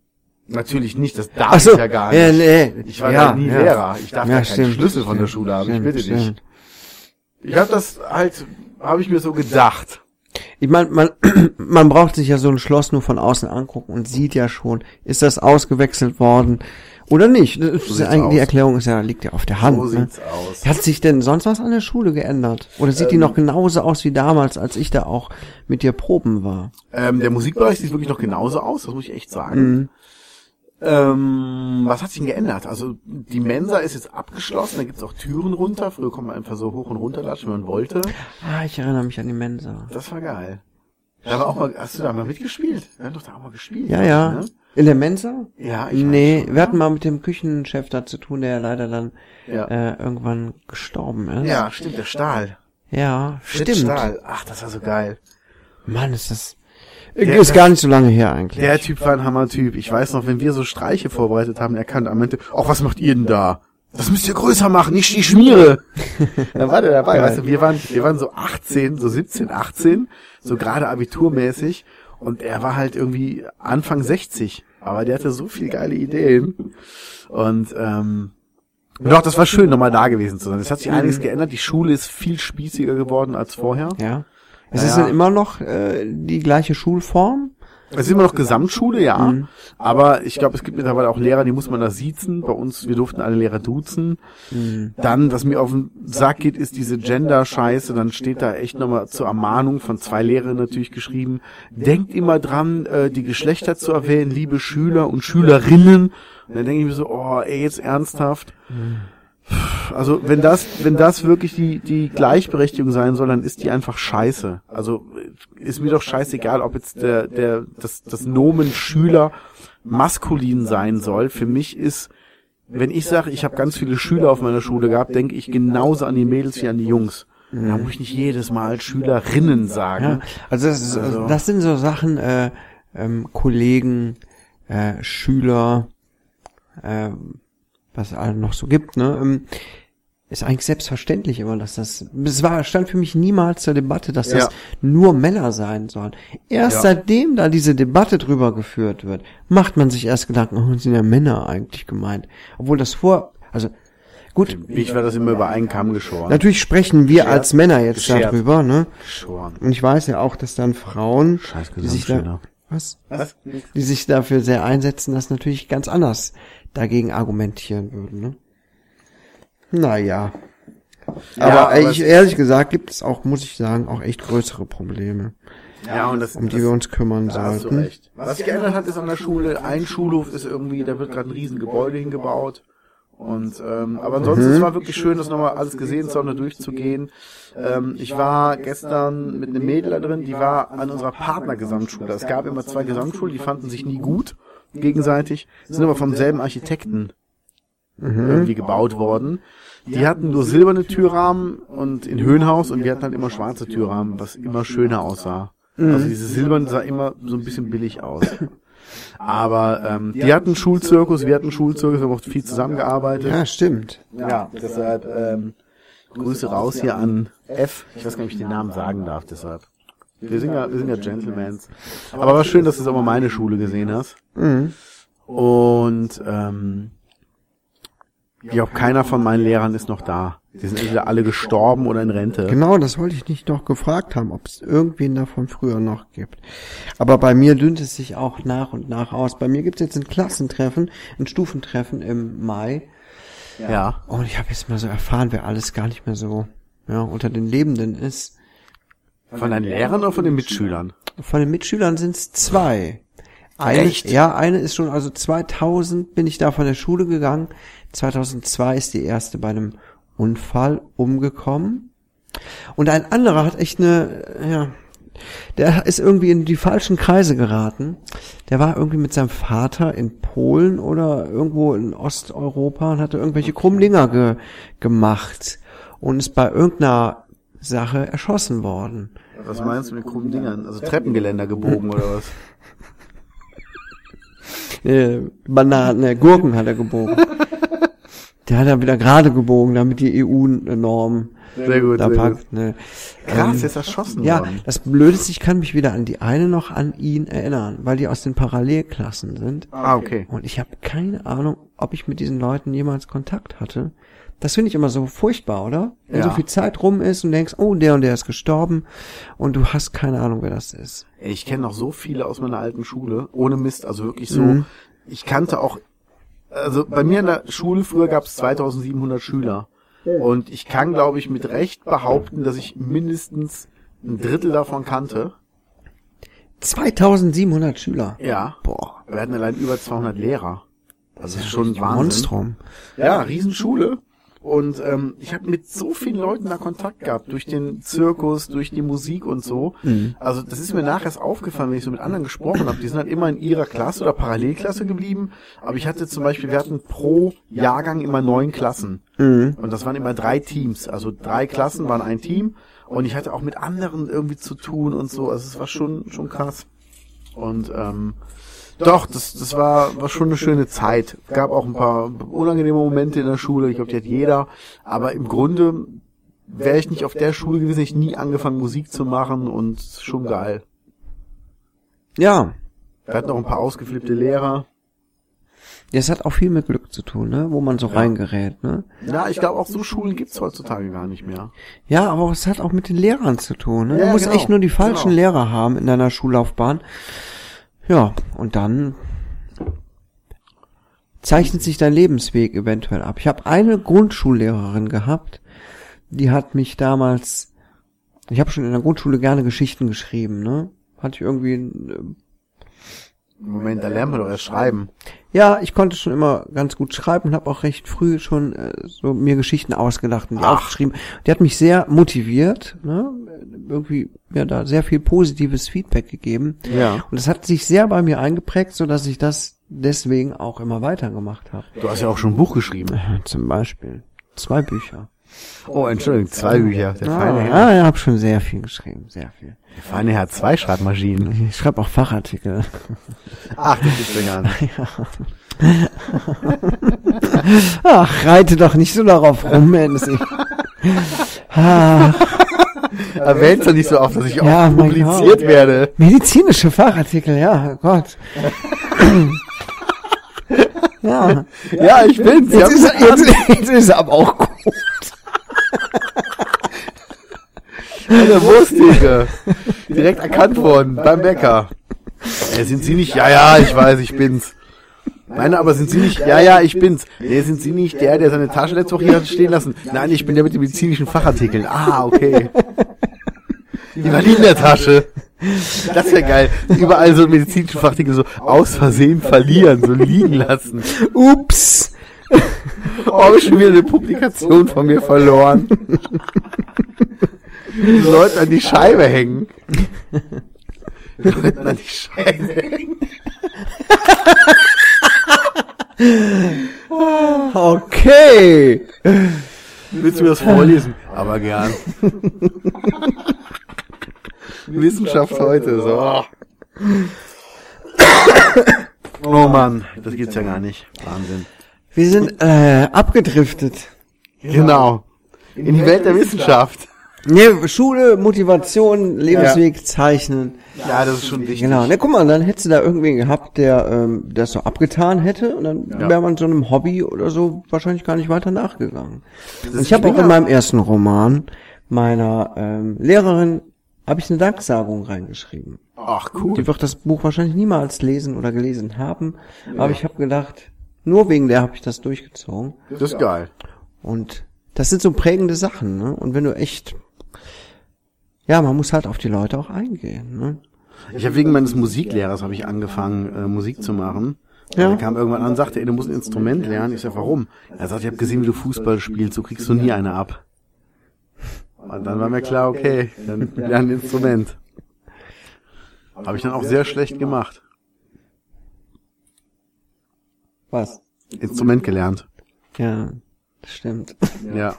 Natürlich nicht, das darf so, ich ja gar nicht. ja, nee. Ich war Ja, nie ja. Lehrer. Ich darf Ja, ja keinen stimmt, Schlüssel von der Schule haben. stimmt, ich bitte dich. Ich habe das halt, habe ich mir so gedacht. Ich meine, man, man braucht sich ja so ein Schloss nur von außen angucken und sieht ja schon, ist das ausgewechselt worden oder nicht. Das ist eigentlich, die aus. Erklärung ist ja, liegt ja auf der Hand. So ne? sieht's aus. Hat sich denn sonst was an der Schule geändert? Oder sieht die Ähm. noch genauso aus wie damals, als ich da auch mit dir proben war? Ähm, der Musikbereich sieht wirklich noch genauso aus, das muss ich echt sagen. Mhm. Ähm, was hat sich denn geändert? Also die Mensa ist jetzt abgeschlossen, da gibt's auch Türen runter. Früher konnte man einfach so hoch und runter latschen, wenn man wollte. Ah, ich erinnere mich an die Mensa. Das war geil. Da war auch mal, hast du da mal mitgespielt? Wir haben doch da auch mal gespielt. Ja, ja. Ne? In der Mensa? Ja, ich Nee, schon, wir hatten mal mit dem Küchenchef da zu tun, der ja leider dann Ja. äh, irgendwann gestorben ist. Ja, stimmt, der Stahl. Ja, Fritz stimmt. Stahl. Ach, das war so geil. Mann, ist das... Der- ist gar nicht so lange her eigentlich. Der Typ war ein Hammertyp. Ich weiß noch, wenn wir so Streiche vorbereitet haben, er kannte am Ende, ach, was macht ihr denn da? Das müsst ihr größer machen, nicht die Schmiere. Dann war der dabei, weißt du, wir waren, wir waren so 18, so 17, 18, so gerade abiturmäßig und er war halt irgendwie Anfang 60, aber der hatte so viel geile Ideen und, ähm, doch, das war schön, nochmal da gewesen zu sein. Es hat sich einiges geändert. Die Schule ist viel spießiger geworden als vorher. Ja. Es Ja, ist ja. denn immer noch äh, die gleiche Schulform? Es ist immer noch Gesamtschule, ja. Aber ich glaube, es gibt mittlerweile auch Lehrer, die muss man da siezen. Bei uns, wir durften alle Lehrer duzen. Dann, was mir auf den Sack geht, ist diese Gender-Scheiße. Dann steht da echt nochmal zur Ermahnung von zwei Lehrern natürlich geschrieben. Denkt immer dran, äh, die Geschlechter zu erwähnen, liebe Schüler und Schülerinnen. Und dann denke ich mir so, oh, ey, jetzt ernsthaft. Also wenn das, wenn das wirklich die, die Gleichberechtigung sein soll, dann ist die einfach scheiße. Also ist mir doch scheißegal, ob jetzt der, der, das, das Nomen Schüler maskulin sein soll. Für mich ist, wenn ich sage, ich habe ganz viele Schüler auf meiner Schule gehabt, denke ich genauso an die Mädels wie an die Jungs. Da muss ich nicht jedes Mal Schülerinnen sagen. Ja. Also das, ist, Also- das sind so Sachen, äh, ähm, Kollegen, äh, Schüler, äh, was es alle noch so gibt, ne? Ähm, ist eigentlich selbstverständlich immer, dass das, es war, stand für mich niemals zur Debatte, dass das Ja. nur Männer sein sollen. Erst Ja. seitdem da diese Debatte drüber geführt wird, macht man sich erst Gedanken, oh, sind ja Männer eigentlich gemeint. Obwohl das vor, also, gut, Ich war das immer über einen Kamm geschoren. natürlich sprechen wir Geschert. als Männer jetzt Geschert. darüber, ne? Geschoren. Und ich weiß ja auch, dass dann Frauen, Scheiß die sich da, was? Was? Die sich dafür sehr einsetzen, das natürlich ganz anders dagegen argumentieren würden, ne? Naja. Ja, aber, aber ich, ehrlich gesagt gibt es auch, muss ich sagen, auch echt größere Probleme, Ja, und das, um die das, wir uns kümmern Da hast du sollten. recht. Was sich geändert hat, ist an der Schule, ein Schulhof ist irgendwie, da wird gerade ein riesen Gebäude hingebaut. Und ähm, aber ansonsten Mhm. es war wirklich schön, das nochmal alles gesehen zu haben, durchzugehen. Ähm, ich war gestern mit einem Mädel da drin, die war an unserer Partnergesamtschule. Es gab immer zwei Gesamtschulen, die fanden sich nie gut gegenseitig, sind aber vom selben Architekten Mhm. irgendwie gebaut worden. Die hatten nur silberne Türrahmen und in Höhenhaus und wir hatten halt immer schwarze Türrahmen, was immer schöner aussah. Also diese silbernen sah immer so ein bisschen billig aus. Aber ähm, die hatten Schulzirkus, wir hatten Schulzirkus, wir haben auch viel zusammengearbeitet. Ja, stimmt. Ja, deshalb ähm, Grüße raus hier an F. Ich weiß gar nicht, ob ich den Namen sagen darf, deshalb. Wir sind ja, wir sind ja Gentlemans. Aber war schön, dass du es auch mal meine Schule gesehen hast. Mhm. Und ähm, ich glaube, keiner von meinen Lehrern ist noch da. Die sind entweder alle gestorben oder in Rente. Genau, das wollte ich nicht noch gefragt haben, ob es irgendwen davon früher noch gibt. Aber bei mir dünnt es sich auch nach und nach aus. Bei mir gibt es jetzt ein Klassentreffen, ein Stufentreffen im Mai. Ja. Und ich habe jetzt mal so erfahren, wer alles gar nicht mehr so ja, unter den Lebenden ist. Von deinen Lehrern oder von den Mitschülern? Von den Mitschülern sind es zwei. Eine, Echt? Ja, eine ist schon, also 2000 bin ich da von der Schule gegangen. 2002 ist die erste bei einem Unfall umgekommen. Und ein anderer hat echt eine, ja, der ist irgendwie in die falschen Kreise geraten. Der war irgendwie mit seinem Vater in Polen oder irgendwo in Osteuropa und hatte irgendwelche Krummdinger ge gemacht und ist bei irgendeiner Sache erschossen worden. Was meinst du mit krummen Dingern? Also Treppengeländer gebogen oder was? äh, Bananen, äh, Gurken hat er gebogen. Der hat er wieder gerade gebogen, damit die EU-Norm Sehr gut, da sehr packt. Ne. Krass, er ist erschossen Ja, worden. das Blöde ist, ich kann mich wieder an die eine noch an ihn erinnern, weil die aus den Parallelklassen sind. Ah, okay. Und ich habe keine Ahnung, ob ich mit diesen Leuten jemals Kontakt hatte. Das finde ich immer so furchtbar, oder? Wenn Ja. so viel Zeit rum ist und denkst, oh, der und der ist gestorben und du hast keine Ahnung, wer das ist. Ich kenne noch so viele aus meiner alten Schule, ohne Mist, also wirklich so. Mhm. Ich kannte auch, also bei mir in der Schule früher gab es 2700 Schüler. Und ich kann, glaube ich, mit Recht behaupten, dass ich mindestens ein Drittel davon kannte. 2700 Schüler. Ja. Boah. Wir hatten allein über 200 Lehrer. Das ist schon Wahnsinn. Monstrum. Ja, Riesenschule. Und ähm, ich habe mit so vielen Leuten da Kontakt gehabt, durch den Zirkus, durch die Musik und so. Also das ist mir nachher erst aufgefallen, wenn ich so mit anderen gesprochen habe. Die sind halt immer in ihrer Klasse oder Parallelklasse geblieben. Aber ich hatte zum Beispiel, wir hatten pro Jahrgang immer neun Klassen. Und das waren immer drei Teams. Also drei Klassen waren ein Team. Und ich hatte auch mit anderen irgendwie zu tun und so. Also es war schon, schon krass. Und ähm, doch, das, das war, war schon eine schöne Zeit. Gab auch ein paar unangenehme Momente in der Schule. Ich glaube, die hat jeder. Aber im Grunde wäre ich nicht auf der Schule gewesen, hätte ich nie angefangen, Musik zu machen und schon geil. Ja. Wir hatten auch ein paar ausgeflippte Lehrer. Das hat auch viel mit Glück zu tun, ne? Wo man so reingerät, ne? Ja, ich glaube, auch so Schulen gibt's heutzutage gar nicht mehr. Ja, aber es hat auch mit den Lehrern zu tun, ne? Ja, du musst genau. echt nur die falschen Genau. Lehrer haben in deiner Schullaufbahn. Ja, und dann zeichnet sich dein Lebensweg eventuell ab. Ich habe eine Grundschullehrerin gehabt, die hat mich damals, ich habe schon in der Grundschule gerne Geschichten geschrieben, ne? Hatte ich irgendwie, äh, Moment, da lernen wir doch erst schreiben. ja, ich konnte schon immer ganz gut schreiben und habe auch recht früh schon äh, so mir Geschichten ausgedacht und die Ach. aufgeschrieben. Die hat mich sehr motiviert, ne? irgendwie mir da sehr viel positives Feedback gegeben. Ja. Und das hat sich sehr bei mir eingeprägt, so dass ich das deswegen auch immer weitergemacht habe. Du hast ja auch schon ein Buch geschrieben. Zum Beispiel zwei Bücher. Oh, Entschuldigung, zwei Bücher. Der Ah, feine Herr. ja, ich habe schon sehr viel geschrieben, sehr viel. Der feine Herr, zwei Schreibmaschinen. Ich schreibe auch Fachartikel. Ach, das gibt's ja gar nicht. Ach, reite doch nicht so darauf rum, Mensch. Ah, Erwähnst du nicht so oft, dass ich Ja, auch publiziert Gott. werde. medizinische Fachartikel, ja, Gott. ja. Ja, ich bin's. Sie Jetzt ist, jetzt, jetzt ist er aber auch gut. Der Wursttheke. Direkt erkannt worden, beim Bäcker. Äh, sind Sie nicht? Ja, ja, ich weiß, ich bin's. Nein, aber sind Sie nicht? Ja, ja, ich bin's. Nee, sind Sie nicht der, der seine Tasche letzte Woche hier hat stehen lassen? Nein, ich bin der mit den medizinischen Fachartikeln. Ah, okay. Die war nie in der Tasche. Das wäre geil. Überall so medizinische Fachartikel so aus Versehen verlieren, so liegen lassen. Ups. Oh, hab ich schon wieder eine Publikation von mir verloren. Die Leute an die Scheibe hängen. Die Leute an die Scheibe hängen. Okay. Willst du das vorlesen? Aber gern. Wissenschaft heute, so. Oh Mann, das geht's ja gar nicht. Wahnsinn. Wir sind äh, abgedriftet. Genau. In die Welt der Wissenschaft. Ne, Schule, Motivation, Lebensweg zeichnen. Ja, das ist schon wichtig. Genau. Ne, guck mal, dann hättest du da irgendwen gehabt, der ähm, das so abgetan hätte und dann Ja. wäre man so einem Hobby oder so wahrscheinlich gar nicht weiter nachgegangen. Und ich habe auch in meinem ersten Roman meiner ähm, Lehrerin habe ich eine Danksagung reingeschrieben. Ach, Die cool. wird das Buch wahrscheinlich niemals lesen oder gelesen haben, aber ich habe gedacht, nur wegen der habe ich das durchgezogen. Das ist geil. Und das sind so prägende Sachen, ne? Und wenn du echt, ja, man muss halt auf die Leute auch eingehen, ne? Ich habe wegen meines Musiklehrers habe ich angefangen äh, Musik zu machen. Ja. Er kam irgendwann an und sagte, ey, du musst ein Instrument lernen. Ich sag, warum? Er sagt, ich habe gesehen, wie du Fußball spielst, so kriegst du nie eine ab. Und dann war mir klar, okay, dann lern ein Instrument. Habe ich dann auch sehr schlecht gemacht. Was? Instrument gelernt. Ja, das stimmt. Ja.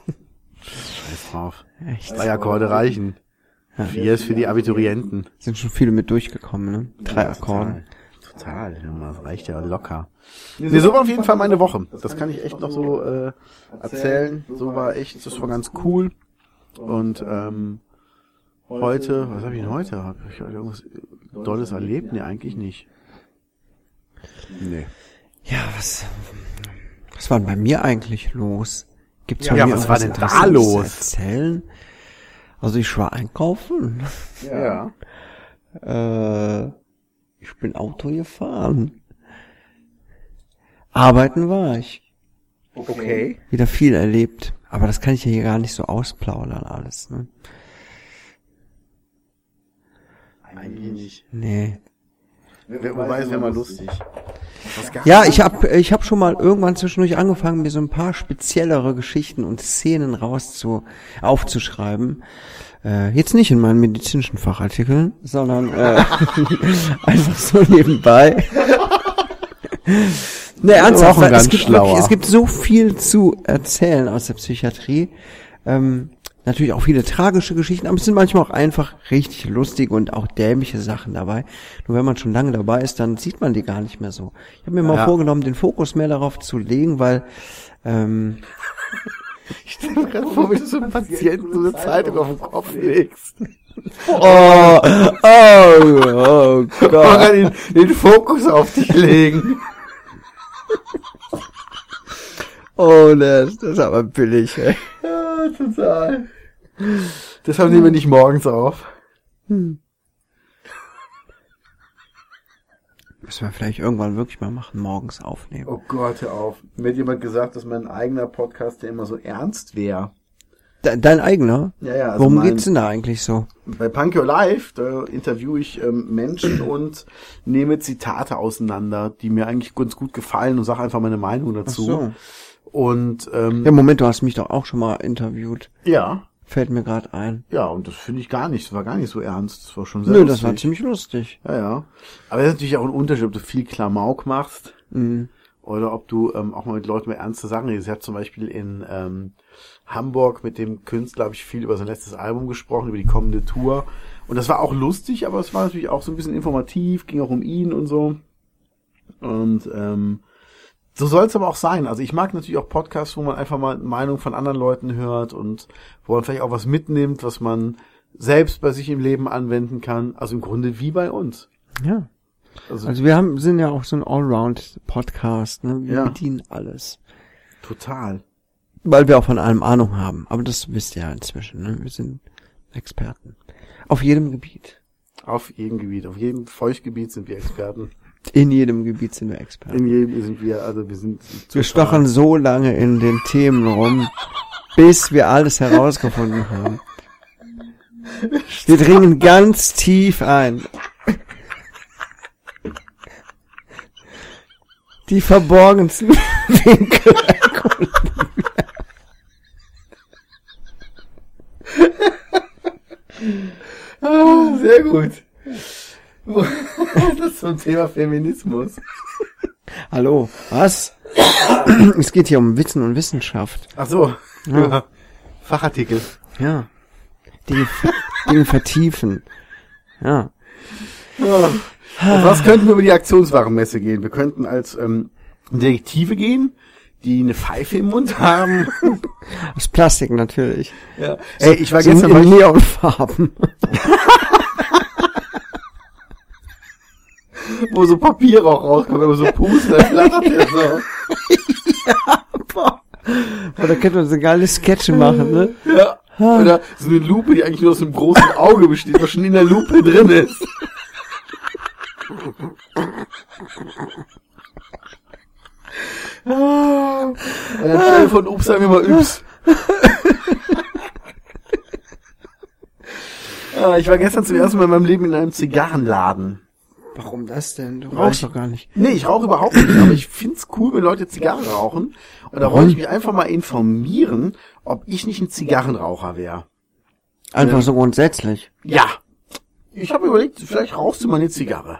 Scheiß drauf. Echt. Drei Akkorde reichen. Vier ist für die Abiturienten. Sind schon viele mit durchgekommen, ne? Drei Akkorden. Total, Junge, das reicht ja locker. Nee, so war auf jeden Fall meine Woche. Das kann ich echt noch so äh, erzählen. So war echt, das war ganz cool. Und ähm, heute, was habe ich denn heute? Habe ich heute irgendwas Dolles erlebt? Nee, eigentlich nicht. Nee. Ja, was, was war denn bei mir eigentlich los? Gibt's Ja, bei ja, mir was war denn da los? Erzählen? Also ich war einkaufen. Ja. Äh, ich bin Auto gefahren. Arbeiten war ich. Okay. Wieder viel erlebt. Aber das kann ich ja hier gar nicht so ausplaudern alles. Ne? Eigentlich nicht. Nee. Wobei, es wäre mal lustig. Ja, ich hab, ich hab schon mal irgendwann zwischendurch angefangen, mir so ein paar speziellere Geschichten und Szenen rauszu, aufzuschreiben. Äh, jetzt nicht in meinen medizinischen Fachartikeln, sondern äh, einfach so nebenbei. nee, ernsthaft, es gibt wirklich, es gibt so viel zu erzählen aus der Psychiatrie. Ähm, natürlich auch viele tragische Geschichten, aber es sind manchmal auch einfach richtig lustige und auch dämliche Sachen dabei. Nur wenn man schon lange dabei ist, dann sieht man die gar nicht mehr so. Ich habe mir mal Ja. vorgenommen, den Fokus mehr darauf zu legen, weil ähm, Ich stell mir gerade vor, wie du so einem Patienten so eine Zeitung auf den Kopf legst. oh, oh, oh Gott. den, den Fokus auf dich legen. Oh, das, das ist aber billig, ey. Ja, total. Deshalb nehmen wir nicht morgens auf. Müssen wir vielleicht irgendwann wirklich mal machen, morgens aufnehmen. Oh Gott, hör auf. Mir hat jemand gesagt, dass mein eigener Podcast ja immer so ernst wäre. De dein eigener? Ja, ja, also Worum mein- geht's denn da eigentlich so? Bei Punk Your Life, da interviewe ich ähm, Menschen und nehme Zitate auseinander, die mir eigentlich ganz gut gefallen und sage einfach meine Meinung dazu. so. Und ähm, Ja, Moment, du hast mich doch auch schon mal interviewt. ja, Fällt mir gerade ein. ja, und das finde ich gar nicht, das war gar nicht so ernst, das war schon sehr Nö, lustig. das war ziemlich lustig. Ja, ja. Aber es ist natürlich auch ein Unterschied, ob du viel Klamauk machst Mhm. oder ob du ähm, auch mal mit Leuten über ernste Sachen redest. Ich habe zum Beispiel in ähm, Hamburg mit dem Künstler habe ich viel über sein letztes Album gesprochen, über die kommende Tour. Und das war auch lustig, aber es war natürlich auch so ein bisschen informativ, ging auch um ihn und so. Und ähm, so soll es aber auch sein. Also ich mag natürlich auch Podcasts, wo man einfach mal Meinung von anderen Leuten hört und wo man vielleicht auch was mitnimmt, was man selbst bei sich im Leben anwenden kann. Also im Grunde wie bei uns. Ja. Also, Also wir haben, sind ja auch so ein Allround-Podcast, ne? Wir Ja. bedienen alles. total. Weil wir auch von allem Ahnung haben. Aber das wisst ihr ja inzwischen, ne? Wir sind Experten. Auf jedem Gebiet. Auf jedem Gebiet, auf jedem Feuchtgebiet sind wir Experten. In jedem Gebiet sind wir Experten. In jedem sind wir, also wir sind. Wir stochern so lange in den Themen rum, bis wir alles herausgefunden haben. Wir dringen ganz tief ein. Die verborgensten Winkel. Ah, sehr gut. Das zum Thema Feminismus. Hallo, was? Es geht hier um Wissen und Wissenschaft. Ach so. Ja. Fachartikel. Ja. Dinge, Dinge vertiefen. Ja. Und was könnten wir über die Aktionswarenmesse gehen? Wir könnten als ähm, Detektive gehen, die eine Pfeife im Mund haben. Aus Plastik natürlich. Ja. Ey, ich war So gestern ich, Neonfarben. wo so Papier auch rauskommt, aber so Puster, flattert der so. Boah, da könnte man so geile Sketche machen, ne? Ja. Oder so eine Lupe, die eigentlich nur aus einem großen Auge besteht, was schon in der Lupe drin ist. Ah, anstelle von Ups sagen wir mal. Ah, ich war gestern zum ersten Mal in meinem Leben in einem Zigarrenladen. Warum das denn? Du Rauch- rauchst doch gar nicht. Nee, ich rauche überhaupt nicht, aber ich find's cool, wenn Leute Zigarren rauchen. Und da wollte ich mich einfach mal informieren, ob ich nicht ein Zigarrenraucher wäre. Einfach so grundsätzlich. Ja. Ich habe überlegt, vielleicht rauchst du mal eine Zigarre.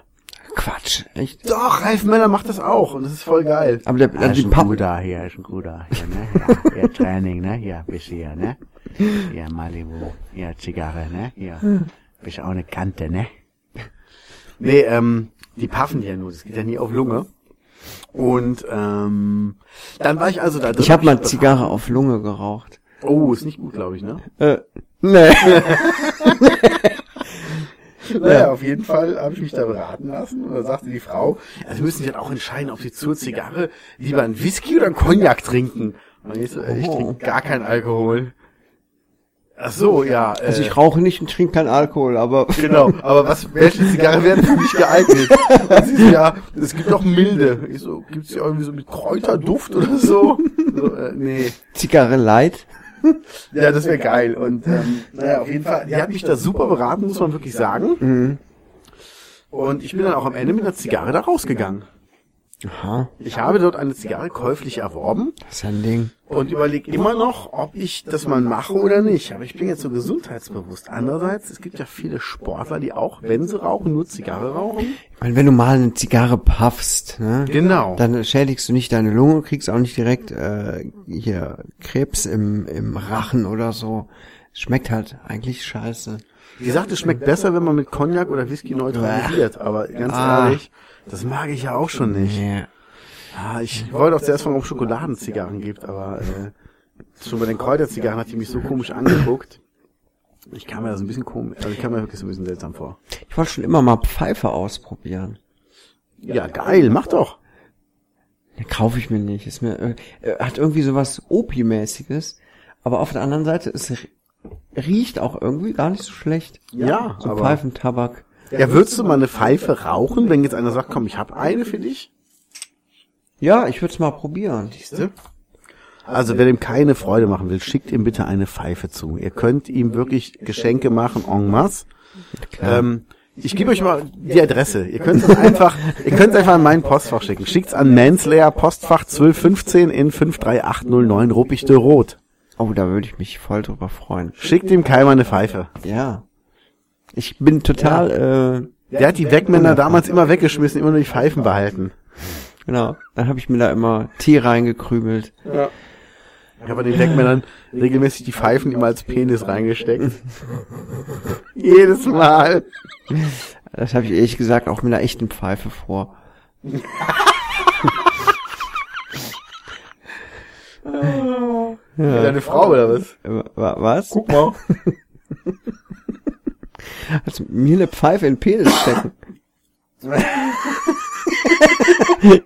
Quatsch, echt? Doch, Ralf Möller macht das auch und das ist voll geil. Aber der, der ist ein guter hier, ist ein guter hier, ne? Ja, hier Training, ne? Hier, bis hier, ne? Hier Malibu, hier Zigarre, ne? Hier, bist auch eine Kante, ne? Nee, ähm, die paffen ja nur, das geht ja nie auf Lunge. Und ähm, dann war ich also da drin. ich habe mal. Zigarre auf Lunge geraucht. Oh, ist nicht gut, glaube ich, ne? Äh, nee. Naja, auf jeden Fall habe ich mich da beraten lassen und da sagte die Frau, Sie müssen sich dann auch entscheiden, ob Sie zur Zigarre lieber einen Whisky oder einen Cognac trinken. Und ich so, äh, ich trinke gar keinen Alkohol. Ach so, ja. Äh, Also ich rauche nicht und trinke keinen Alkohol, aber Genau, aber was, welche Zigarre wären für mich geeignet? Das ist ja, es gibt auch milde. Ich so, gibt's ja irgendwie so mit Kräuterduft oder so? so äh, nee. Zigarre light. Ja, das wäre geil. Und ähm, naja, auf jeden Fall, die hat mich da super beraten, muss man wirklich sagen. Mhm. Und ich bin dann auch am Ende mit einer Zigarre da rausgegangen. Aha, Ich habe dort eine Zigarre käuflich erworben das ist ein Ding. und überlege immer noch, ob ich das mal mache oder nicht. Aber ich bin jetzt so gesundheitsbewusst. Andererseits, es gibt ja viele Sportler, die auch, wenn sie rauchen, nur Zigarre rauchen. Ich meine, wenn du mal eine Zigarre puffst, ne, Genau. dann schädigst du nicht deine Lunge, kriegst auch nicht direkt äh, hier Krebs im, im Rachen oder so. Schmeckt halt eigentlich scheiße. Wie gesagt, es schmeckt besser, wenn man mit Cognac oder Whisky neutralisiert. Aber ganz Ah. ehrlich, das mag ich ja auch schon nicht. Ja. Ah, ich wollte auch zuerst fragen, ob es Schokoladenzigarren gibt, aber äh, schon bei den Kräuterzigarren hat die mich so komisch angeguckt. Ich kam mir das ein bisschen komisch, also ich kam mir wirklich so ein bisschen seltsam vor. Ich wollte schon immer mal Pfeife ausprobieren. Ja, geil, mach doch. Ja, kaufe ich mir nicht. Ist mir äh, äh, hat irgendwie sowas Opi-mäßiges, aber auf der anderen Seite es ri- riecht auch irgendwie gar nicht so schlecht. Ja, So aber Pfeifentabak. Ja, würdest du mal eine Pfeife rauchen, wenn jetzt einer sagt, komm, ich habe eine für dich? Ja, ich würde es mal probieren. Siehste? Also wer dem keine Freude machen will, schickt ihm bitte eine Pfeife zu. Ihr könnt ihm wirklich Geschenke machen en masse. Ähm, ich gebe euch mal die Adresse. Ihr könnt es einfach, ihr könnt es einfach an mein Postfach schicken. Schickt's an Manslayer Postfach 1215 in 53809 Ruppichte Rot. Oh, da würde ich mich voll drüber freuen. Schickt ihm Keimer eine Pfeife. Ja. Ich bin total, äh, Der hat die Wegmänner damals immer weggeschmissen, immer nur die Pfeifen behalten. genau. Dann habe ich mir da immer Tee reingekrümelt. Ich habe an den Wegmännern regelmäßig die Pfeifen immer als Penis reingesteckt. Jedes Mal. Das habe ich ehrlich gesagt auch mit einer echten Pfeife vor. Deine Frau oder was? Wa- Was? Guck mal. Also mir eine Pfeife in den Penis stecken.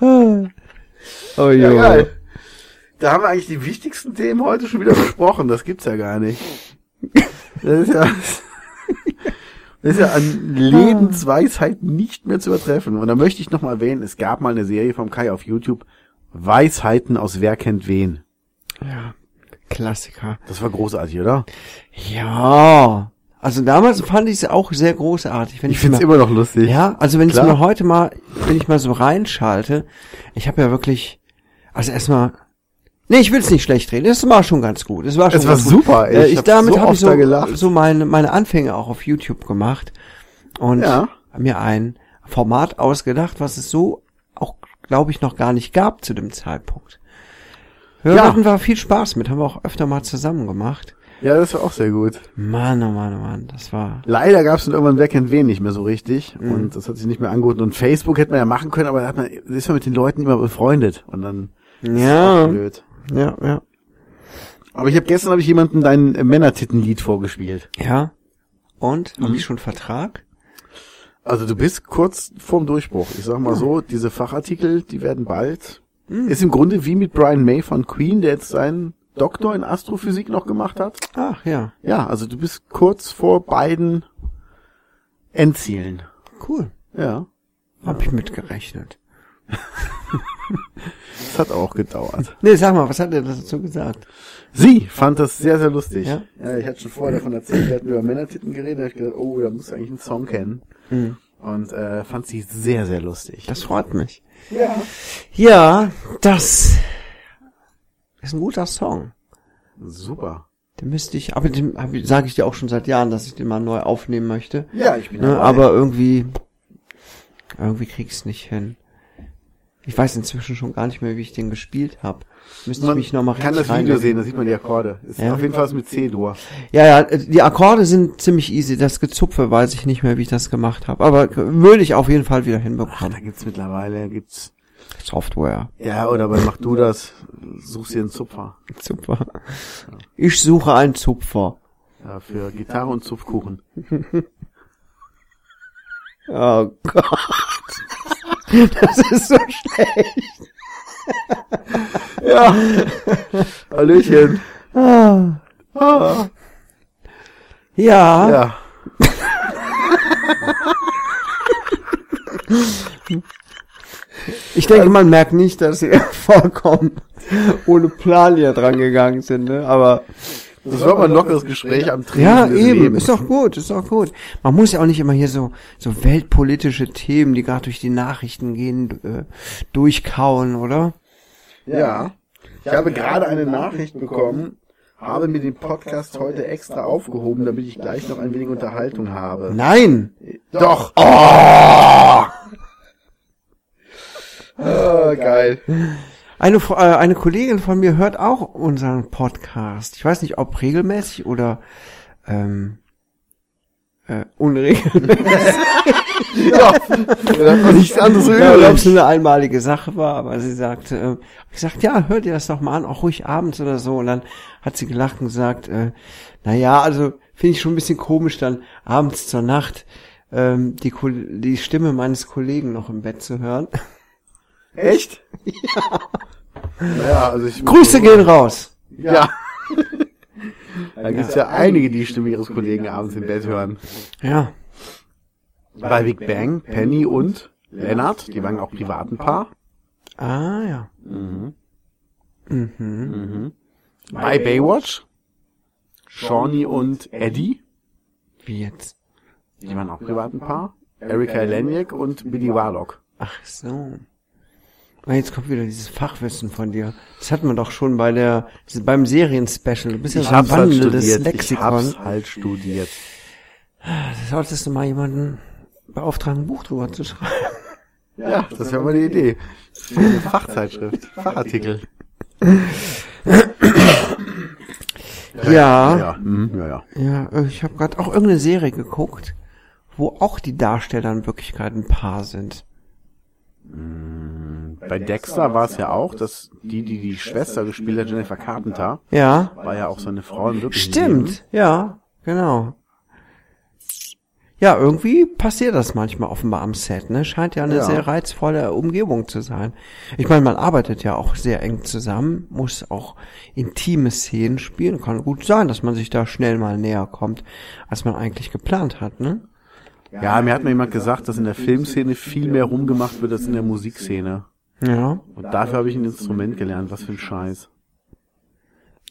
oh Ja, jo. geil. Da haben wir eigentlich die wichtigsten Themen heute schon wieder besprochen. Das gibt's ja gar nicht. Das ist ja, das ist ja an Lebensweisheit nicht mehr zu übertreffen. Und da möchte ich noch mal erwähnen, es gab mal eine Serie vom Kai auf YouTube, Weisheiten aus Wer kennt wen. Ja, Klassiker. Das war großartig, oder? Ja. Also damals fand ich es auch sehr großartig. Wenn Ich find's mal- immer noch lustig. Ja, also wenn ich mir heute mal, wenn ich mal so reinschalte, ich habe ja wirklich, also erstmal, nee, ich will es nicht schlecht reden, das war schon ganz gut. Es war schon Es war gut. super, ey. Äh, Ich ich hab damit so habe ich so, gelacht. so meine meine Anfänge auch auf YouTube gemacht und Ja. mir ein Format ausgedacht, was es so auch, glaube ich, noch gar nicht gab zu dem Zeitpunkt. Ja, Ja. hatten wir viel Spaß mit, haben wir auch öfter mal zusammen gemacht. Ja, das war auch sehr gut. Mann, oh Mann, oh Mann, das war Leider gab's dann irgendwann kennt wen nicht mehr so richtig. Mhm. Und das hat sich nicht mehr angeboten. Und Facebook hätte man ja machen können, aber da hat man, ist man mit den Leuten immer befreundet. Und dann es Ja. blöd. ja, ja. Aber ich habe gestern habe ich jemandem dein Männertittenlied vorgespielt. Ja. Und? Mhm. Habe ich schon Vertrag? Also du bist kurz vorm Durchbruch. Ich sag mal so, diese Fachartikel, die werden bald. Mhm. Ist im Grunde wie mit Brian May von Queen, der jetzt seinen Doktor in Astrophysik noch gemacht hat. Ach ja, Ja, also du bist kurz vor beiden Endzielen. cool. Ja, Hab ich mitgerechnet. das hat auch gedauert. Nee, sag mal, was hat er dazu gesagt? Sie fand das sehr, sehr lustig. Ja? ja ich hatte schon vorher davon erzählt, wir hatten über Männertitten geredet, da hab ich gedacht, oh, da musst du eigentlich einen Song kennen. Mhm. Und äh, fand sie sehr, sehr lustig. Das freut mich. Ja. Ja, das ist ein guter Song. Super. Den müsste ich, aber den sage ich dir auch schon seit Jahren, dass ich den mal neu aufnehmen möchte. Ja, ich bin Ne, dabei. aber irgendwie, irgendwie krieg ich's nicht hin. Ich weiß inzwischen schon gar nicht mehr, wie ich den gespielt habe. Müsste ich man mich noch mal kann das richtig Video sehen, da sieht man die Akkorde. Ist Ja. auf jeden Fall was mit C-Dur. Ja, ja, die Akkorde sind ziemlich easy. Das Gezupfe weiß ich nicht mehr, wie ich das gemacht habe. Aber würde ich auf jeden Fall wieder Ach, hinbekommen. da gibt's mittlerweile, gibt's Software. Ja, oder bei Mach du das, suchst dir einen Zupfer. Super. Ich suche einen Zupfer. Ja, für Gitarre und Zupfkuchen. Oh Gott. Das ist so schlecht. Ja. Hallöchen. Ah. Ah. Ja. Ja. Ich denke, man merkt nicht, dass sie vollkommen ohne Plan hier dran gegangen sind, ne? Aber Das war mal ein lockeres Gespräch am Tresen ja, eben, Lebens. ist doch gut, ist doch gut. Man muss ja auch nicht immer hier so so weltpolitische Themen, die gerade durch die Nachrichten gehen, äh, durchkauen, oder? Ja. Ich habe gerade eine Nachricht bekommen, habe mir den Podcast heute extra aufgehoben, damit ich gleich noch ein wenig Unterhaltung habe. Nein. Doch. Oh! oh geil. Eine äh, eine Kollegin von mir hört auch unseren Podcast. Ich weiß nicht, ob regelmäßig oder ähm, äh, unregelmäßig. Ja, man nichts anderes Ja, oder ob es übrig. eine einmalige Sache war, aber sie sagte, äh, ich sagte, ja, hört ihr das doch mal an, auch ruhig abends oder so. Und dann hat sie gelacht und gesagt, äh, na ja, also finde ich schon ein bisschen komisch, dann abends zur Nacht ähm, die, die Stimme meines Kollegen noch im Bett zu hören. Echt? Ja. Naja, also ich... Grüße gehen raus. Ja. Da gibt's ja einige, die die Stimme ihres Kollegen abends im Bett hören. Ja. Bei Big Bang, Penny und Lennart, die waren auch privat ein Paar. Ah ja. Mhm. Mhm. Mhm. Bei Baywatch, Shawnee und Eddie, Wie jetzt? die waren auch privat ein Paar. Erika Leniak und Billy Warlock. Ach so. Ah, Jetzt kommt wieder dieses Fachwissen von dir. Das hatten wir doch schon bei der beim Serienspecial. Du bist ja Ich so ein hab's halt wandelndes studiert. Ich Lexikon. hab's halt studiert. Solltest du mal jemanden beauftragen, ein Buch drüber zu schreiben. Ja, das wäre mal eine Idee. Eine Fachzeitschrift, Fachartikel. Ja. Ja, mhm, ja, ja. Ja, ich habe gerade auch irgendeine Serie geguckt, wo auch die Darsteller in Wirklichkeit ein Paar sind. Bei Dexter war es ja auch, dass die, die die Schwester gespielt hat, Jennifer Carpenter, Ja, war ja auch seine Frau im wirklichen Leben. stimmt. Ja, genau. Ja, irgendwie passiert das manchmal offenbar am Set, ne? Scheint ja eine Ja. sehr reizvolle Umgebung zu sein. Ich meine, man arbeitet ja auch sehr eng zusammen, muss auch intime Szenen spielen. Kann gut sein, dass man sich da schnell mal näher kommt, als man eigentlich geplant hat, ne? Ja, mir hat mir jemand gesagt, dass in der Filmszene viel mehr rumgemacht wird als in der Musikszene. Ja. Und dafür habe ich ein Instrument gelernt. Was für ein Scheiß.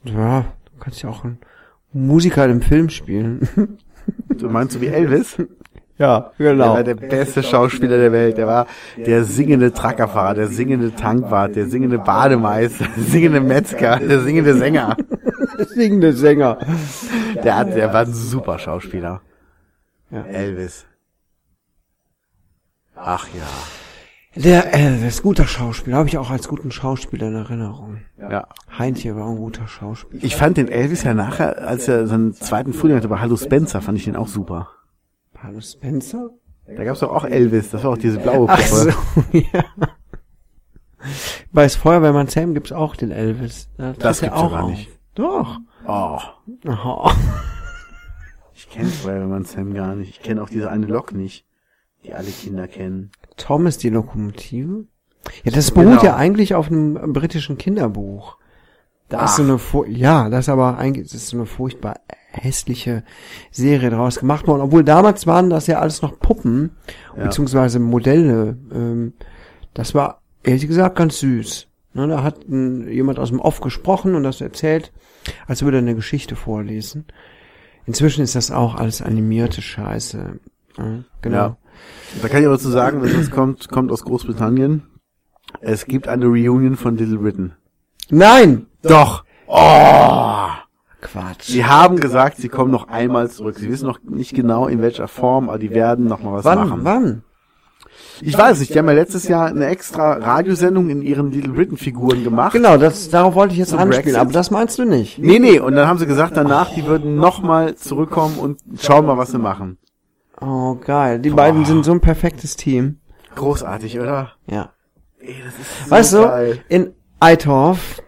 Ja, du kannst ja auch einen Musiker einem Film spielen. Du meinst so wie Elvis? ja, Der genau. war der beste Schauspieler der Welt. Der war der singende Truckerfahrer, der singende Tankwart, der singende Bademeister, der singende Metzger, der singende Sänger. Singende Sänger. Der hat, der war ein super Schauspieler. Ja. Elvis. Ach ja. Der Elvis, guter Schauspieler, habe ich auch als guten Schauspieler in Erinnerung. Ja. Heintje war auch ein guter Schauspieler. Ich fand den Elvis ja nachher, als er seinen zweiten Frühling hatte bei Hallo Spencer, fand ich den auch super. Hallo Spencer? Da gab's doch auch Elvis, das war auch diese blaue Ach Puppe. so, ja. Bei das Feuerwehrmann Sam gibt's auch den Elvis. Da tritt Das gibt's auch gar auf. nicht. Doch. Oh, Oh. ich kenne Feuerwehrmann Sam gar nicht. Ich kenne auch diese eine Lok nicht, die alle Kinder kennen. Tom ist die Lokomotive? Ja, das beruht Genau. ja eigentlich auf einem britischen Kinderbuch. Da ist so eine, Fu- ja, das ist aber eigentlich, das ist so eine furchtbar hässliche Serie draus gemacht worden. Obwohl damals waren das ja alles noch Puppen, Ja. beziehungsweise Modelle. Ähm, das war, ehrlich gesagt, ganz süß. Ne, da hat ein, jemand aus dem Off gesprochen und das erzählt, als würde er eine Geschichte vorlesen. Inzwischen ist das auch alles animierte Scheiße. Genau. Ja. Da kann ich aber zu sagen, dass das kommt, kommt aus Großbritannien. Es gibt eine Reunion von Little Britain. Nein! Doch! Oh! Quatsch. Sie haben gesagt, sie kommen noch einmal zurück. Sie wissen noch nicht genau in welcher Form, aber die werden noch mal was Wann? machen. Wann? Ich weiß nicht, die haben ja letztes Jahr eine extra Radiosendung in ihren Little Britain Figuren gemacht. Genau, das, darauf wollte ich jetzt Zum anspielen, Brexit? aber das meinst du nicht. Nee, nee, und dann haben sie gesagt danach, die würden noch mal zurückkommen und schauen mal, was sie machen. Oh, geil. Die beiden sind so ein perfektes Team. Großartig, oder? Ja. Ey, das ist so Weißt du, geil. in Eitorf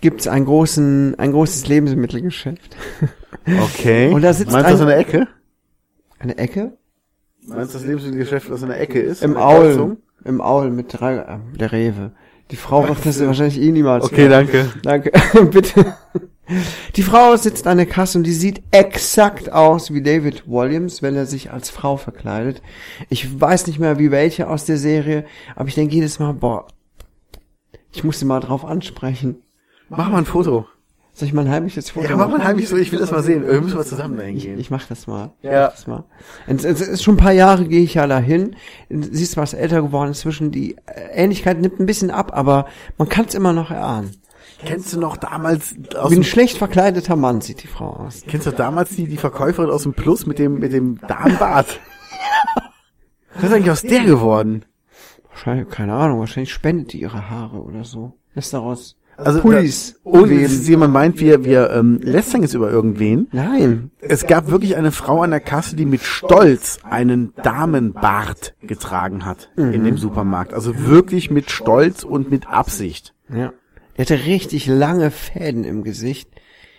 gibt's einen großen, ein großes Lebensmittelgeschäft. Okay. Und da sitzt Meinst du das in der Ecke? Eine Ecke? Meinst du das Lebensmittelgeschäft, was in der Ecke ist? Im Aul. Kreuzung? Im Aul mit drei, äh, der Rewe. Die Frau macht das wahrscheinlich eh niemals. Okay, danke. Danke, bitte. Die Frau sitzt an der Kasse und die sieht exakt aus wie David Williams, wenn er sich als Frau verkleidet. Ich weiß nicht mehr, wie welche aus der Serie, aber ich denke jedes Mal, boah, ich muss sie mal drauf ansprechen. Mach mal ein Foto. Soll ich mal ein heimliches Foto Ja, mach mal heimlich so, ich will das mal sehen. Wir müssen mal zusammen dahin Ich, gehen. ich mach das mal. Ja. mach das mal. Es, es ist schon ein paar Jahre gehe ich ja dahin. Sie ist was älter geworden inzwischen. Die äh, Ähnlichkeit nimmt ein bisschen ab, aber man kann es immer noch erahnen. Kennst du noch damals aus Wie ein schlecht verkleideter Mann sieht die Frau aus. kennst du damals die, die Verkäuferin aus dem Plus mit dem, mit dem Darmbart? Was ist eigentlich aus der geworden? Wahrscheinlich, keine Ahnung, wahrscheinlich spendet die ihre Haare oder so. Lässt daraus Also, Pullis da, ohne, dass jemand meint, wir, wir, ähm, lästern jetzt über irgendwen. Nein. Es gab wirklich eine Frau an der Kasse, die mit Stolz einen Damenbart getragen hat in dem Supermarkt. Also wirklich mit Stolz und mit Absicht. Ja. Die hatte richtig lange Fäden im Gesicht.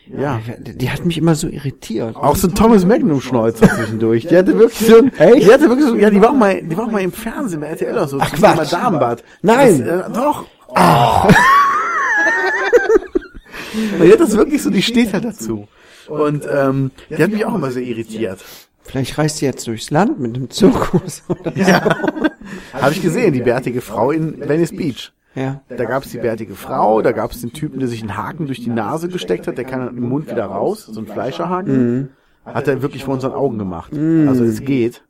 Ja. Die, die hat mich immer so irritiert. Auch so ein Thomas Magnum Schnäuzer zwischendurch. Die hatte wirklich so, Echt? die hatte wirklich so, ja, die war auch mal, die war auch mal im Fernsehen bei RTL oder so. Ach, Quatsch. Damenbart. Nein. Das, äh, doch. Und die hat das wirklich so, die steht halt dazu. Und ähm, die hat mich auch immer sehr irritiert. Vielleicht reist sie jetzt durchs Land mit einem Zirkus oder so. Ja. Habe ich gesehen, die bärtige Frau in Venice Beach. Ja. Da gab es die bärtige Frau, da gab es den Typen, der sich einen Haken durch die Nase gesteckt hat, der kann dann im Mund wieder raus, so ein Fleischerhaken. Hat er wirklich vor unseren Augen gemacht. Also es geht.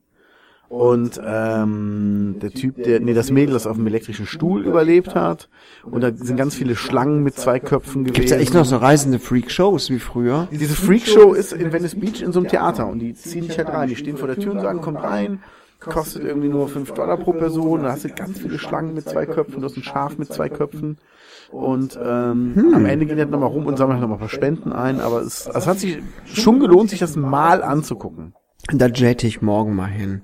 Und ähm, der Typ, der, nee, das Mädel, das auf dem elektrischen Stuhl überlebt hat. Und da sind ganz viele Schlangen mit zwei Köpfen gewesen. Gibt's ja echt noch so reisende Freak-Shows wie früher? Diese Freakshow ist in Venice Beach in so einem Theater und die ziehen dich halt rein. Die stehen vor der Tür und sagen, kommt rein, kostet irgendwie nur 5 Dollar pro Person. Da hast du ganz viele Schlangen mit zwei Köpfen, du hast ein Schaf mit zwei Köpfen. Und ähm, am Ende gehen die halt nochmal rum und sammeln nochmal ein paar Spenden ein. Aber es, es hat sich schon gelohnt, sich das mal anzugucken. Da jette ich morgen mal hin.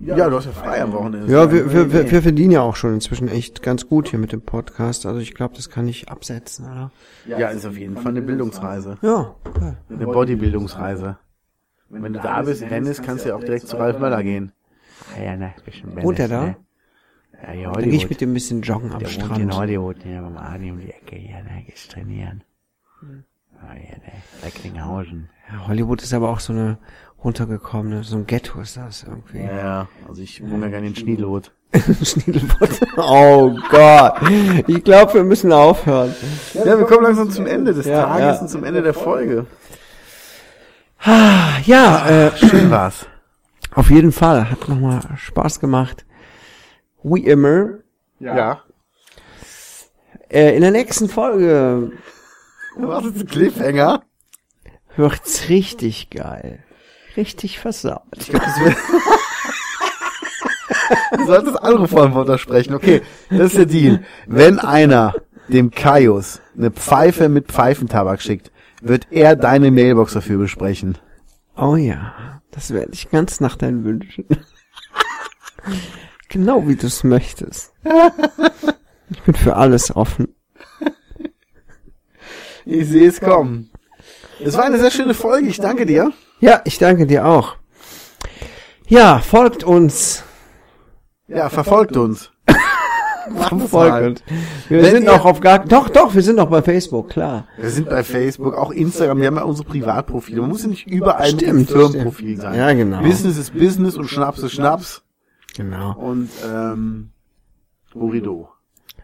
Ja, du hast ja frei am Wochenende. Ja, wir, wir, wir, wir verdienen ja auch schon inzwischen echt ganz gut hier mit dem Podcast. Also ich glaube, das kann ich absetzen, oder? ja, ist auf jeden Fall eine Bildungsreise. Ja, okay. Eine Bodybildungsreise. Wenn du da bist, Venice, kannst du ja auch direkt zu Ralf Möller gehen. Ja, ne, bisschen Wohnt er da? Ne? Ja, hier Dann gehe ich Hollywood. mit dem ein bisschen joggen am Der wohnt Strand. in Hollywood, hier beim Adi um die Ecke, hier, ne, gehst trainieren. Oh, ja, ne, Recklinghausen. Ja, Hollywood ist aber auch so eine runtergekommene, so ein Ghetto ist das irgendwie. Ja, also ich wohne ja gerne in Schniedelwood. Schniedelwurz. Oh Gott. Ich glaube, wir müssen aufhören. Ja, wir kommen langsam zum Ende des Ja, Tages ja. und zum Ende der Folge. Ja, äh, Schön war's. Auf jeden Fall. Hat nochmal Spaß gemacht. Wie immer. Ja. Äh, in der nächsten Folge Was ist ein Cliffhanger? wird's richtig geil. Richtig versaut. Du solltest andere Vollwörter sprechen. Okay, das ist der Deal. Wenn einer dem Kaius eine Pfeife mit Pfeifentabak schickt, wird er deine Mailbox dafür besprechen. Oh ja, das werde ich ganz nach deinen Wünschen. genau wie du es möchtest. Ich bin für alles offen. Ich sehe es kommen. Es war eine sehr schöne Folge. Ich danke dir. Ja, ich danke dir auch. Ja, folgt uns. Ja, verfolgt uns. Folgt uns. Wir Wenn sind auch auf gar, doch, doch, wir sind auch bei Facebook, klar. Wir sind bei Facebook, auch Instagram. Wir haben ja unsere Privatprofile. Man muss ja nicht überall mit Stimmt, Firmenprofil stimmt. sein. Ja, genau. Business ist Business und Schnaps ist Schnaps. Genau. Und ähm, Burido.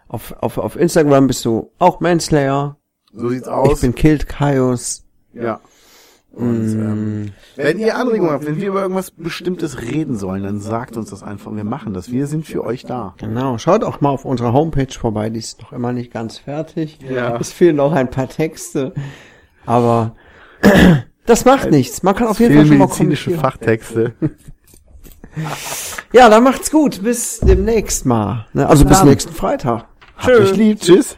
Auf, auf, auf Instagram bist du auch Manslayer. So sieht's Ich aus. bin Killed Kaios. ja. Und ähm, wenn ihr Anregungen habt, wenn wir über irgendwas Bestimmtes reden sollen, dann sagt uns das einfach. Wir machen das. Wir sind für euch da. Genau, schaut auch mal auf unserer Homepage vorbei, die ist noch immer nicht ganz fertig. Ja. Es fehlen noch ein paar Texte, aber das macht nichts. Man kann auf jeden Fall schon mal medizinische. Fachtexte. Ja, dann macht's gut. Bis demnächst mal. Ne? Also bis nächsten Freitag. Habt euch lieb. Tschüss.